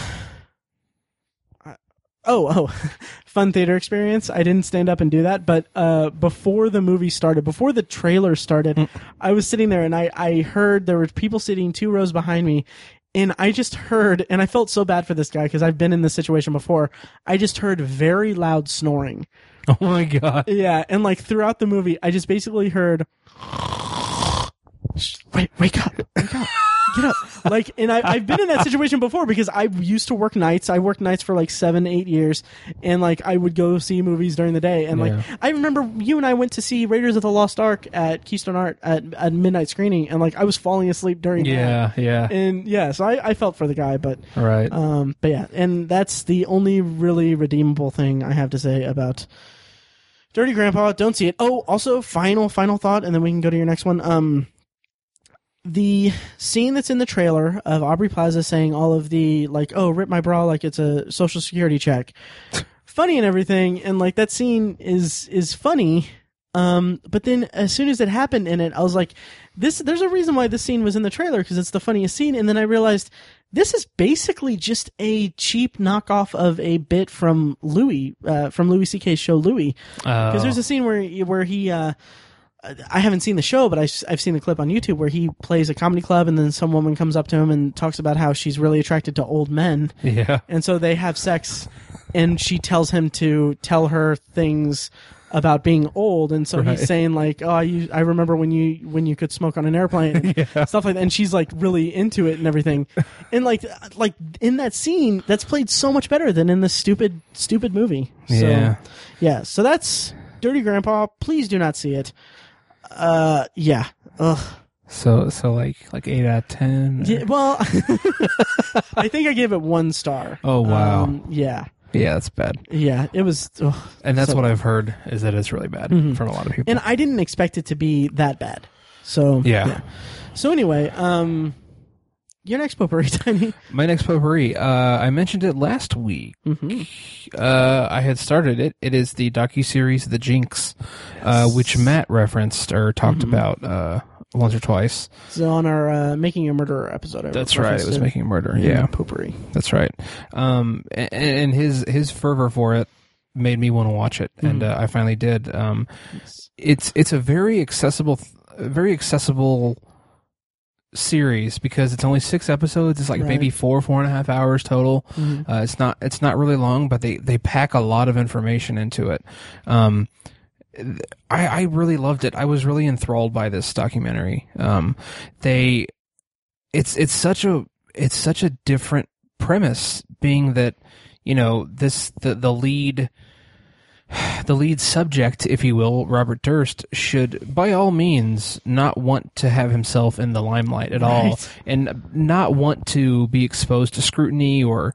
oh oh, fun theater experience. I didn't stand up and do that, but uh, before the movie started, before the trailer started, I was sitting there and I I heard there were people sitting two rows behind me. And I just heard, and I felt so bad for this guy because I've been in this situation before. I just heard very loud snoring. Oh my god. Yeah, and like throughout the movie, I just basically heard, "Shh, "Wait, wake up, wake up, get up!" Like, and I, I've been in that situation before because I used to work nights. I worked nights for like seven, eight years, and like I would go see movies during the day. And like Yeah. I remember you and I went to see Raiders of the Lost Ark at Keystone Art at, at midnight screening, and like I was falling asleep during that. Yeah, yeah. And yeah, so I, I felt for the guy, but right. um, but yeah, and that's the only really redeemable thing I have to say about Dirty Grandpa. Don't see it. Oh, also, final, final thought, and then we can go to your next one. Um, the scene that's in the trailer of Aubrey Plaza saying all of the like, "Oh, rip my bra like it's a social security check," funny and everything, and like that scene is is funny. Um, but then as soon as it happened in it, I was like, "This." There's a reason why this scene was in the trailer because it's the funniest scene, and then I realized this is basically just a cheap knockoff of a bit from Louie, uh, from Louis C.K.'s show Louie. Because there's a scene where where he, uh, I haven't seen the show, but I, have seen the clip on YouTube where he plays a comedy club, and then some woman comes up to him and talks about how she's really attracted to old men, yeah. and so they have sex, and she tells him to tell her things about being old, and so Right. he's saying like, "Oh, you, I remember when you when you could smoke on an airplane, and stuff like that." And she's like really into it and everything, and like like in that scene, that's played so much better than in the stupid stupid movie. So, Yeah. yeah. So that's Dirty Grandpa. Please do not see it. Uh, yeah. Ugh. So so like like eight out of ten. Yeah, well, I think I gave it one star. Oh, wow. Um, yeah. Yeah, that's bad. Yeah. It was. Ugh. And that's So- what I've heard is that it's really bad Mhm. from a lot of people. And I didn't expect it to be that bad. So Yeah. So anyway, um, your next potpourri, Tiny. My next potpourri, uh, I mentioned it last week. hmm Uh, I had started it. It is the docu series The Jinx, uh, which Matt referenced or talked Mhm. about uh, once or twice. So on our uh, Making a Murderer episode, I That's right. It was making a murder. Yeah, potpourri. that's right. Um, and, and his his fervor for it made me want to watch it, and Mhm. uh, I finally did. Um, it's it's a very accessible, very accessible series because it's only six episodes. It's like Right. maybe four four and a half hours total. Mhm. Uh, it's not it's not really long, but they they pack a lot of information into it. Um, I I really loved it. I was really enthralled by this documentary. Um, they it's it's such a it's such a different premise, being that you know this the the lead the lead subject, if you will, Robert Durst, should by all means not want to have himself in the limelight at all, and not want to be exposed to scrutiny or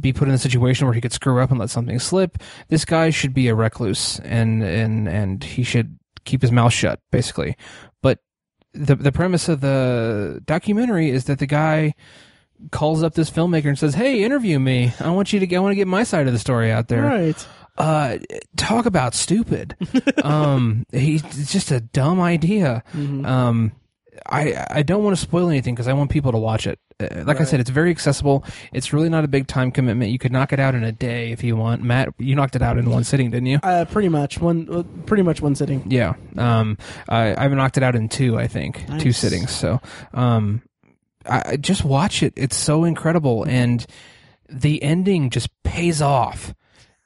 be put in a situation where he could screw up and let something slip. This guy should be a recluse, and and and he should keep his mouth shut, basically. But the the premise of the documentary is that the guy calls up this filmmaker and says, "Hey, interview me. I want you to get, I want to get my side of the story out there." Right. Uh talk about stupid. Um he it's just a dumb idea. Mhm. um i i don't want to spoil anything because i want people to watch it. Uh, like i said it's very accessible. It's really not a big time commitment. You could knock it out in a day if you want. Matt you knocked it out in one sitting didn't you? Uh, pretty much. One. uh, Pretty much one sitting. yeah. Um i i've knocked it out in two i think. Two sittings so um I just watch it. It's so incredible and the ending just pays off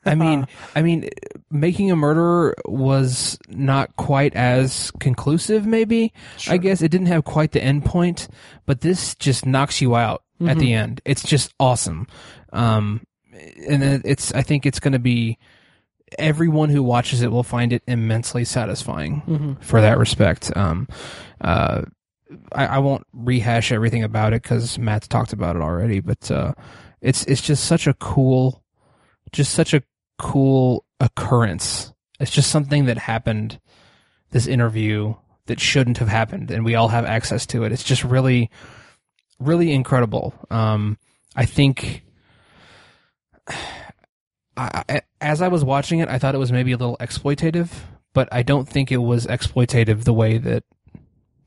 I mean, I mean, making a murderer was not quite as conclusive. Maybe I guess it didn't have quite the end point, but this just knocks you out at the end. It's just awesome, um, and it's. I think it's going to be everyone who watches it will find it immensely satisfying Mhm. for that respect. Um, uh, I, I won't rehash everything about it because Matt's talked about it already, but uh, it's it's just such a cool, just such a cool occurrence. It's just something that happened. This interview that shouldn't have happened, and we all have access to it. It's just really, really incredible. Um, I think. I, I, as I was watching it, I thought it was maybe a little exploitative, but I don't think it was exploitative the way that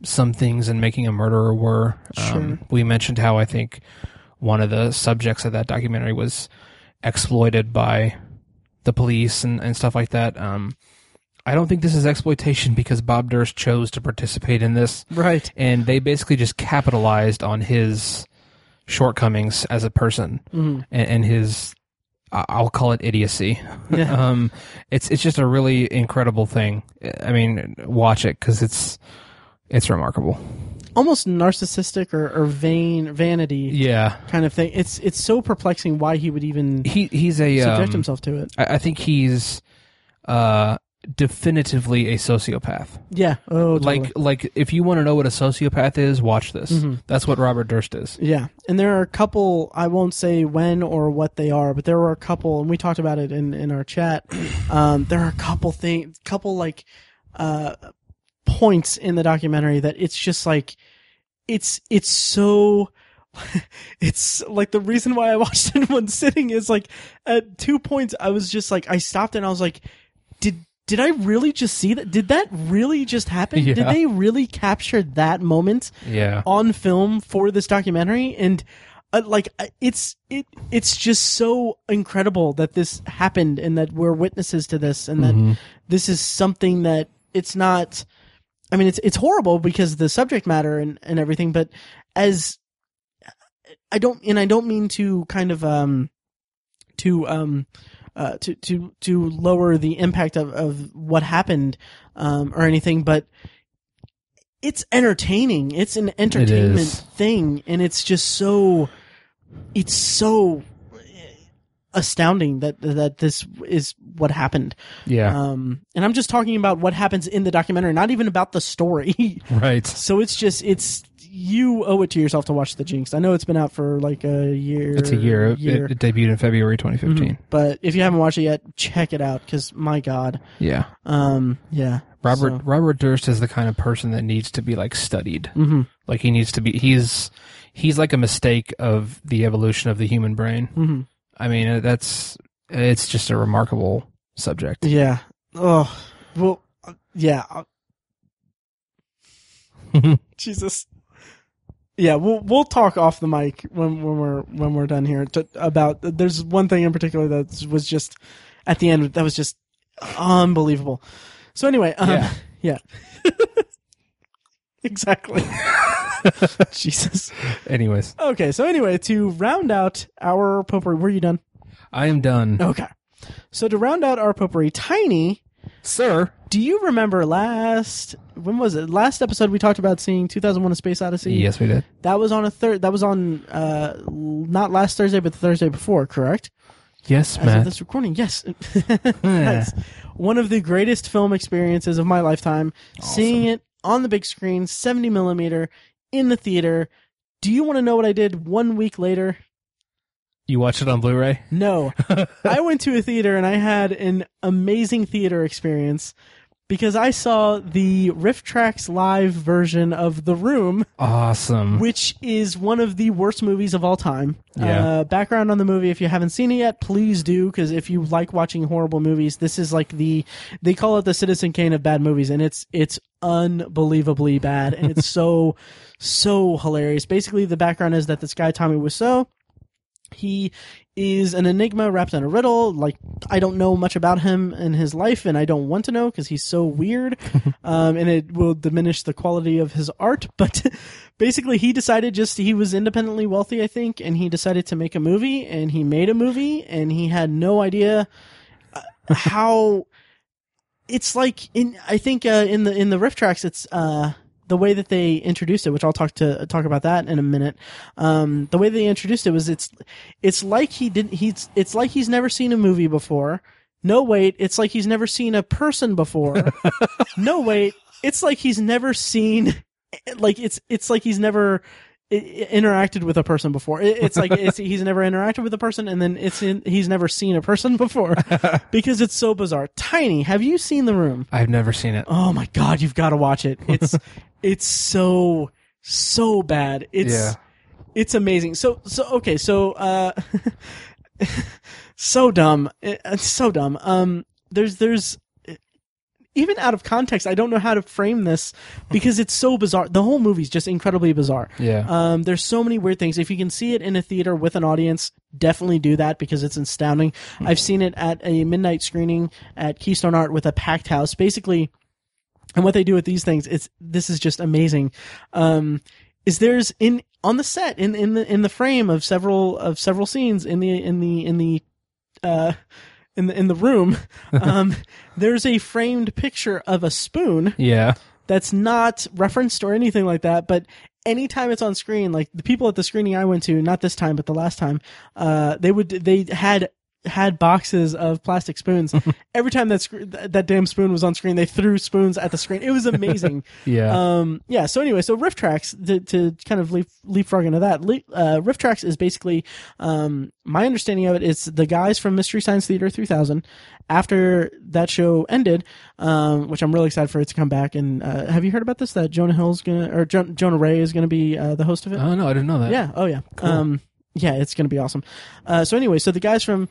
some things in making a murderer were. Um, we mentioned how I think one of the subjects of that documentary was exploited by the police and, and stuff like that. Um, I don't think this is exploitation because Bob Durst chose to participate in this, Right. and they basically just capitalized on his shortcomings as a person Mhm. and, and his I'll call it idiocy. Yeah. um, it's it's just a really incredible thing. I mean, watch it because it's it's remarkable. Almost narcissistic or, or vain vanity Yeah, kind of thing. It's it's so perplexing why he would even he he's a subject um, himself to it. I, I think he's uh definitively a sociopath. Yeah. Oh, totally. Like like if you want to know what a sociopath is, watch this. Mm-hmm. That's what Robert Durst is. Yeah, and there are a couple. I won't say when or what they are, but there were a couple, and we talked about it in in our chat. Um, there are a couple things, couple like uh, points in the documentary that it's just like it's it's so. It's like the reason why I watched it in one sitting is like at two points I was just like I stopped and I was like, did did I really just see that? Did that really just happen? Did they really capture that moment? Yeah. on film for this documentary and uh, like uh, it's it it's just so incredible that this happened and that we're witnesses to this and that this is something that it's not I mean it's it's horrible because the subject matter and and everything but as I don't and I don't mean to kind of um to um uh to to to lower the impact of of what happened um or anything but it's entertaining. It's an entertainment is. thing, and it's just so, it's so astounding that that this is what happened. Yeah. Um, and I'm just talking about what happens in the documentary, not even about the story. right. so it's just it's you owe it to yourself to watch the Jinx. I know it's been out for like a year. It's a year. It, year. it debuted in February 2015. but if you haven't watched it yet, check it out because my God, Yeah. um, yeah, Robert So- Robert Durst is the kind of person that needs to be like studied. Mhm. Like he needs to be. He's he's like a mistake of the evolution of the human brain. Mhm. I mean, uh, that's it's just a remarkable subject. Yeah. Oh, well, uh, yeah. uh, Jesus. Yeah, we'll we'll talk off the mic when when we're when we're done here to, about. There's one thing in particular that was just at the end that was just unbelievable. So anyway, um, Yeah. yeah, exactly. Jesus. Anyways, Okay, so anyway, to round out our potpourri, were you done? I am done, Okay. So to round out our potpourri, Tiny sir. Do you remember last when was it? Last episode we talked about seeing 2001: A Space Odyssey. Yes, we did. That was on a third. That was on uh not last Thursday, but the Thursday before. Correct. Yes, As of Matt. this recording, yes. Nice. One of the greatest film experiences of my lifetime. Seeing it on the big screen, 70 millimeter, in the theater. Do you want to know what I did one week later? You watched it on Blu-ray. No. I went to a theater and I had an amazing theater experience because I saw the RiffTrax live version of The Room, Awesome. which is one of the worst movies of all time. Yeah. Uh, background on the movie, if you haven't seen it yet, please do, because if you like watching horrible movies, this is like the, they call it the Citizen Kane of bad movies, and it's, it's unbelievably bad, and it's so, so hilarious. Basically, the background is that this guy, Tommy Wiseau, he is an enigma wrapped in a riddle. Like I don't know much about him and his life, and I don't want to know because he's so weird, um, and it will diminish the quality of his art. But basically, he decided just he was independently wealthy, I think, and he decided to make a movie, and he made a movie, and he had no idea uh, how. It's like in I think uh, in the in the RiffTrax, it's uh, the way that they introduced it, which I'll talk to talk about that in a minute. Um, the way they introduced it was it's it's like he didn't he's it's like he's never seen a movie before. No wait, it's like he's never seen a person before. no wait, it's like he's never seen like it's it's like he's never interacted with a person before. It- It's like it's, he's never interacted with a person, and then it's in, he's never seen a person before because it's so bizarre. Tiny, have you seen The Room? I've never seen it. Oh my god, you've got to watch it. It's it's so so bad. It's Yeah. it's amazing. So so okay, so uh so dumb. It- It's so dumb. Um there's there's even out of context, I don't know how to frame this because it's so bizarre. The whole movie's just incredibly bizarre. Yeah. Um, there's so many weird things. If you can see it in a theater with an audience, definitely do that because it's astounding. I've seen it at a midnight screening at Keystone Art with a packed house. Basically, and what they do with these things, it's this is just amazing. Um, is there's in on the set in in the in the frame of several of several scenes in the in the in the uh in the in the room um there's a framed picture of a spoon yeah. that's not referenced or anything like that but anytime it's on screen like the people at the screening I went to not this time but the last time uh they would they had had boxes of plastic spoons every time that sc- that damn spoon was on screen they threw spoons at the screen it was amazing Yeah. um, yeah. So anyway, so RiffTrax to, to kind of leap, leapfrog into that. Le- uh, RiffTrax is basically, um, my understanding of it is the guys from Mystery Science Theater 3000. After that show ended, um, which I'm really excited for it to come back. And uh, have you heard about this? That Jonah Hill's gonna or jo- Jonah Ray is gonna be uh, the host of it. oh no, I didn't know that. Yeah. Oh yeah. Um, yeah, it's gonna be awesome. Uh, so anyway, so the guys from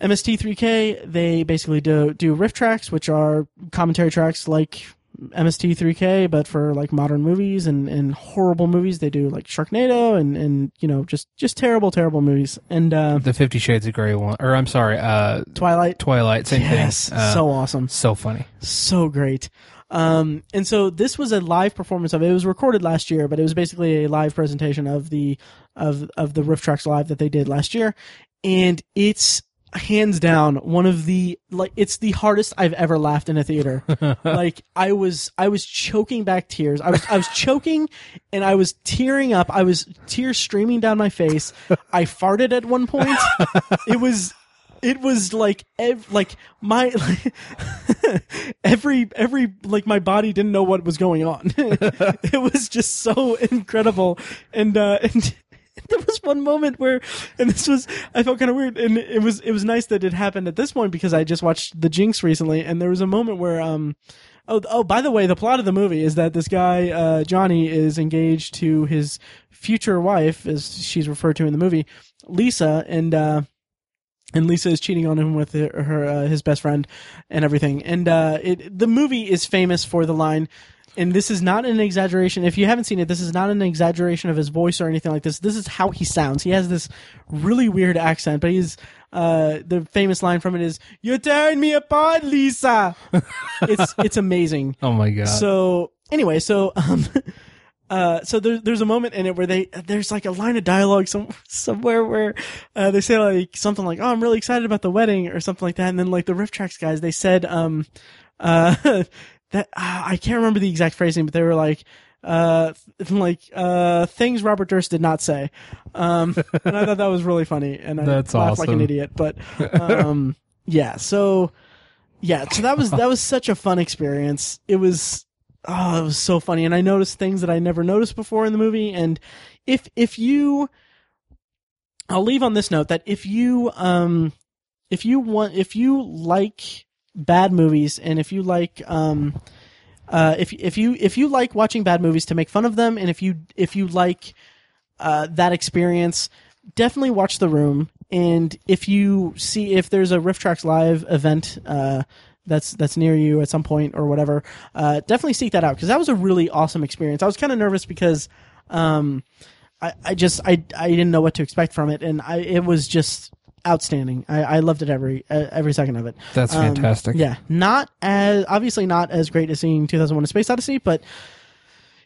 MST3K, they basically do do RiffTrax, which are commentary tracks like MST3K, but for like modern movies and, and horrible movies. They do like Sharknado and, and you know just just terrible terrible movies and uh, The Fifty Shades of Grey one, or I'm sorry, uh, Twilight. Twilight. Same Yes, thing. Uh, so awesome. so funny. so great. Um, and so this was a live performance of it. It was recorded last year, but it was basically a live presentation of the of of the RiffTrax live that they did last year, and it's hands down one of the like it's the hardest I've ever laughed in a theater. like I was I was choking back tears. I was I was choking and I was tearing up. I was tears streaming down my face. I farted at one point. it was it was like ev- like my like, every every like my body didn't know what was going on. it was just so incredible and uh and there was one moment where and this was I felt kind of weird and it was it was nice that it happened at this point because I just watched The Jinx recently and there was a moment where um Oh, oh! By the way, the plot of the movie is that this guy uh, Johnny is engaged to his future wife, as she's referred to in the movie, Lisa, and uh, and Lisa is cheating on him with her, her uh, his best friend and everything. And uh, it the movie is famous for the line, and this is not an exaggeration. If you haven't seen it, this is not an exaggeration of his voice or anything like this. This is how he sounds. He has this really weird accent, but he's uh, the famous line from it is "You're tearing me apart, Lisa." it's it's amazing. Oh my god. So anyway, so um, uh, so there, there's a moment in it where they there's like a line of dialogue some somewhere where uh, they say like something like, "Oh, I'm really excited about the wedding" or something like that, and then like the RiffTrax guys, they said um, uh, that uh, I can't remember the exact phrasing, but they were like. Uh, th- like uh, things Robert Durst did not say, um, and I thought that was really funny, and I That's laughed like an idiot. But um, yeah, so yeah, so that was that was such a fun experience. It was oh, it was so funny, and I noticed things that I never noticed before in the movie. And if if you, I'll leave on this note that if you um if you want if you like bad movies and if you like um uh if if you if you like watching bad movies to make fun of them and if you if you like uh that experience definitely watch the room. And if you see if there's a RiffTrax live event uh that's that's near you at some point or whatever uh definitely seek that out because that was a really awesome experience. I was kind of nervous because um I, I just I I didn't know what to expect from it, and I it was just outstanding. I, I loved it every uh, every second of it. That's Um, fantastic. Yeah, not as obviously not as great as seeing 2001: A Space Odyssey, but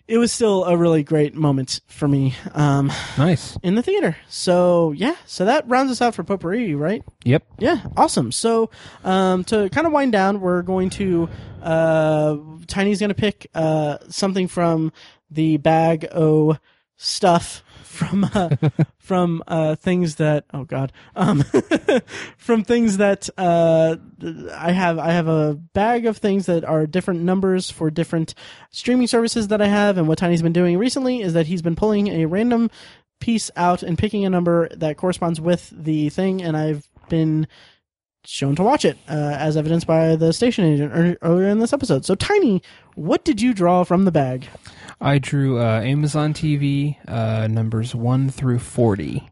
it was still a really great moment for me um, Nice. in the theater. So yeah, so that rounds us out for potpourri, right? Yep. Yeah, awesome. So, um, to kind of wind down, we're going to uh, Tiny's going to pick uh, something from the bag o stuff from uh, from uh, things that oh god um, from things that uh, I have I have a bag of things that are different numbers for different streaming services that I have and what Tiny's been doing recently is that he's been pulling a random piece out and picking a number that corresponds with the thing and I've been shown to watch it uh, as evidenced by the station agent earlier in this episode. So Tiny, what did you draw from the bag? I drew uh, Amazon TV uh, numbers one through forty.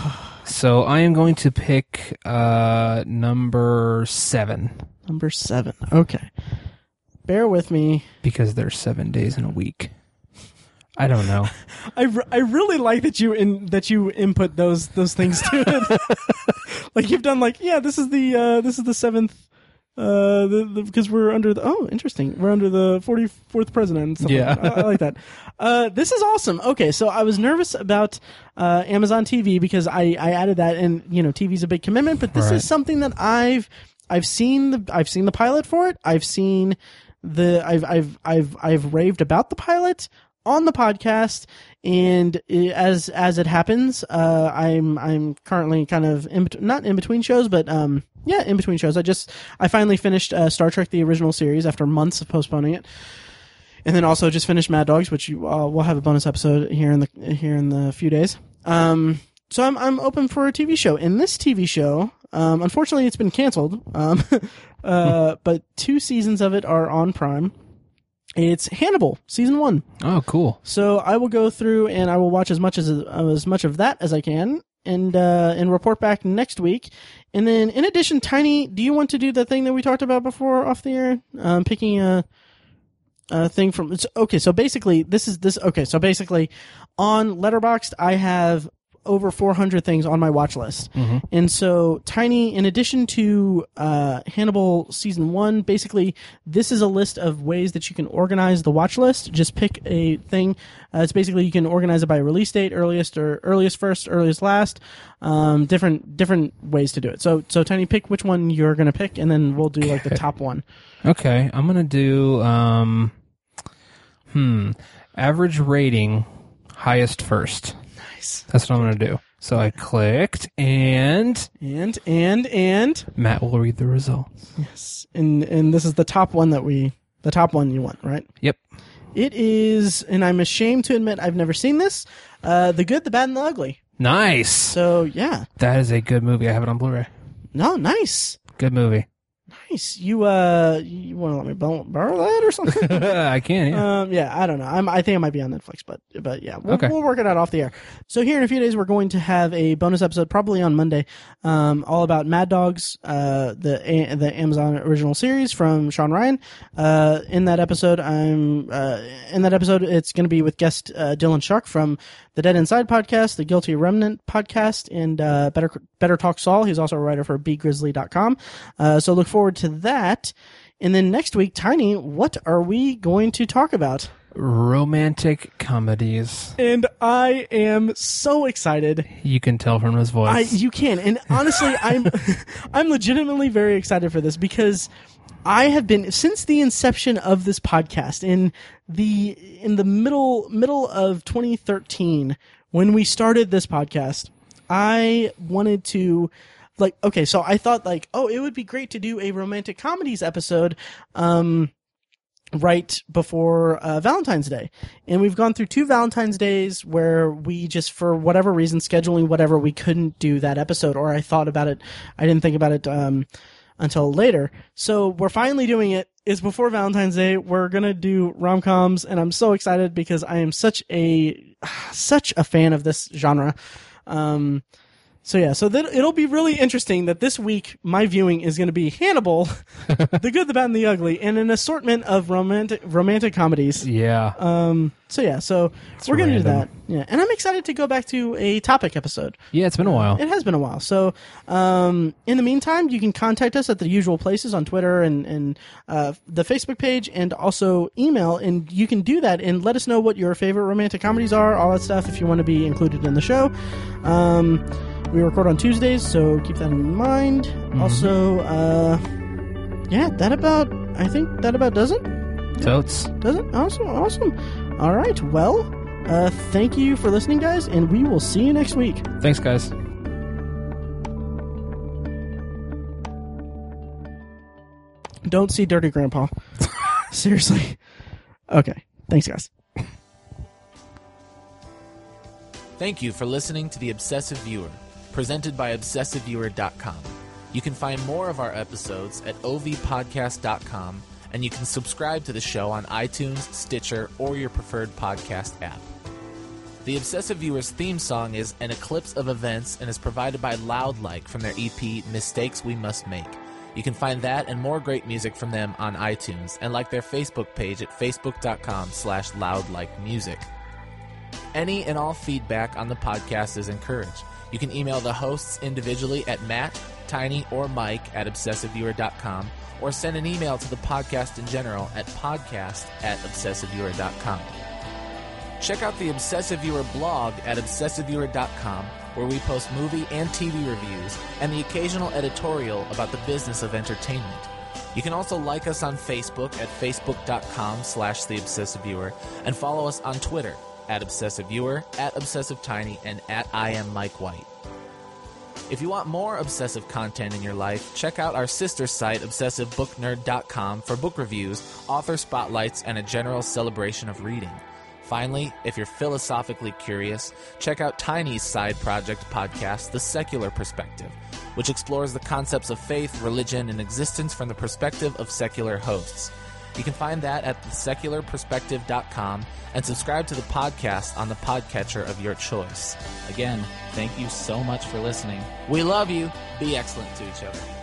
so I am going to pick uh, number seven. Number seven. Okay. bear with me. because there's seven days in a week. I don't know. I, re- I really like that you in that you input those those things to it. like you've done like yeah this is the uh this is the seventh uh the, the because we're under the oh interesting. We're under the 44th president and stuff Yeah. I, I like that. Uh this is awesome. Okay so i was nervous about uh amazon tv because i i added that and you know tv's a big commitment but this Right. is something that i've i've seen the i've seen the pilot for it. I've seen the I've I've I've I've raved about the pilot on the podcast, and as as it happens, uh, I'm I'm currently kind of in bet- not in between shows, but um yeah, in between shows. I just I finally finished uh, Star Trek the original series after months of postponing it. And then also just finished Mad Dogs, which you uh, we'll have a bonus episode here in the here in the few days. Um, so I'm I'm open for a TV show. In this TV show, um, unfortunately, it's been canceled. Um, uh, but two seasons of it are on Prime. It's Hannibal season one. Oh, cool. So I will go through and I will watch as much as as much of that as I can, and uh, and report back next week. And then in addition, Tiny, do you want to do the thing that we talked about before off the air? Um, picking a a thing from it's, okay. So basically, this is this okay. So basically, on Letterboxd, I have over 400 things on my watch list. And so Tiny, in addition to uh, Hannibal season one, basically this is a list of ways that you can organize the watch list. Just pick a thing. Uh, it's basically you can organize it by release date, earliest or earliest first, earliest last. Um, different different ways to do it. So so Tiny, pick which one you're gonna pick, and then we'll do like the top one. Okay, I'm gonna do um, hmm, average rating, highest first. Nice. That's what I'm gonna do. So I clicked, and And and and Matt will read the results. yes, and and this is the top one that we the top one you want, right? Yep. It is, and I'm ashamed to admit I've never seen this. Uh, the Good, the Bad, and the Ugly. Nice. So yeah, That is a good movie. I have it on Blu-ray. no, nice, Good movie. Nice. You uh, you want to let me borrow, that or something? I can. Yeah. um, yeah, I don't know. I'm, I think it might be on Netflix, but but yeah, we'll, Okay. we'll work it out off the air. So here in a few days, we're going to have a bonus episode, probably on Monday, um, all about Mad Dogs, uh, the a- the Amazon original series from Shawn Ryan. Uh, in that episode, I'm uh, in that episode, it's going to be with guest uh, Dylan Shark from the Dead Inside podcast, the Guilty Remnant podcast, and uh, Better Better Talk Saul. He's also a writer for BGrizzly.com. Uh, so look forward to that. And then next week, Tiny, what are we going to talk about? Romantic comedies. And I am so excited. You can tell from his voice. I you can. And honestly, I'm I'm legitimately very excited for this because I have been since the inception of this podcast in the in the middle middle of 2013 when we started this podcast. I wanted to like okay, so I thought like, oh, it would be great to do a romantic comedies episode um right before uh, Valentine's Day. And we've gone through two Valentine's Days where we just, for whatever reason, scheduling whatever, we couldn't do that episode, or I thought about it. I didn't think about it um, until later. So we're finally doing it. It's before Valentine's Day. We're gonna do rom coms, and I'm so excited because I am such a such a fan of this genre. Um, so yeah, so that it'll be really interesting that this week my viewing is going to be Hannibal, The Good, the Bad, and the Ugly, and an assortment of romantic romantic comedies. yeah. Um, so yeah, so we're going to do that. random. Yeah, and I'm excited to go back to a topic episode. yeah, it's been a while. It has been a while. So, um, in the meantime, you can contact us at the usual places on Twitter and, and uh, the Facebook page and also email. And you can do that and let us know what your favorite romantic comedies are, all that stuff, if you want to be included in the show. Um, we record on Tuesdays, so keep that in mind. Also, uh, yeah, that about, I think that about does it. Totes. Does it? Awesome, awesome. All right, well, uh, thank you for listening, guys, and we will see you next week. Thanks, guys. Don't see Dirty Grandpa. Seriously. Okay. Thanks, guys. Thank you for listening to The Obsessive Viewer, presented by ObsessiveViewer.com. You can find more of our episodes at ovpodcast.com, and you can subscribe to the show on iTunes, Stitcher, or your preferred podcast app. The Obsessive Viewer's theme song is An Eclipse of Events and is provided by Loudlike from their EP Mistakes We Must Make. You can find that and more great music from them on iTunes and like their Facebook page at facebook.com slash loudlikemusic. Any and all feedback on the podcast is encouraged. You can email the hosts individually at Matt, Tiny, or Mike at obsessiveviewer.com or send an email to the podcast in general at podcast at obsessiveviewer.com. Check out the Obsessive Viewer blog at obsessiveviewer.com where we post movie and TV reviews and the occasional editorial about the business of entertainment. You can also like us on Facebook at facebook.com slash the obsessive viewer and follow us on Twitter at obsessive viewer, at obsessive tiny, and at I am Mike White. If you want more obsessive content in your life, check out our sister site, obsessivebooknerd.com, for book reviews, author spotlights, and a general celebration of reading. Finally, if you're philosophically curious, check out Tiny's side project podcast, The Secular Perspective, which explores the concepts of faith, religion, and existence from the perspective of secular hosts. You can find that at thesecularperspective.com and subscribe to the podcast on the podcatcher of your choice. Again, thank you so much for listening. We love you. Be excellent to each other.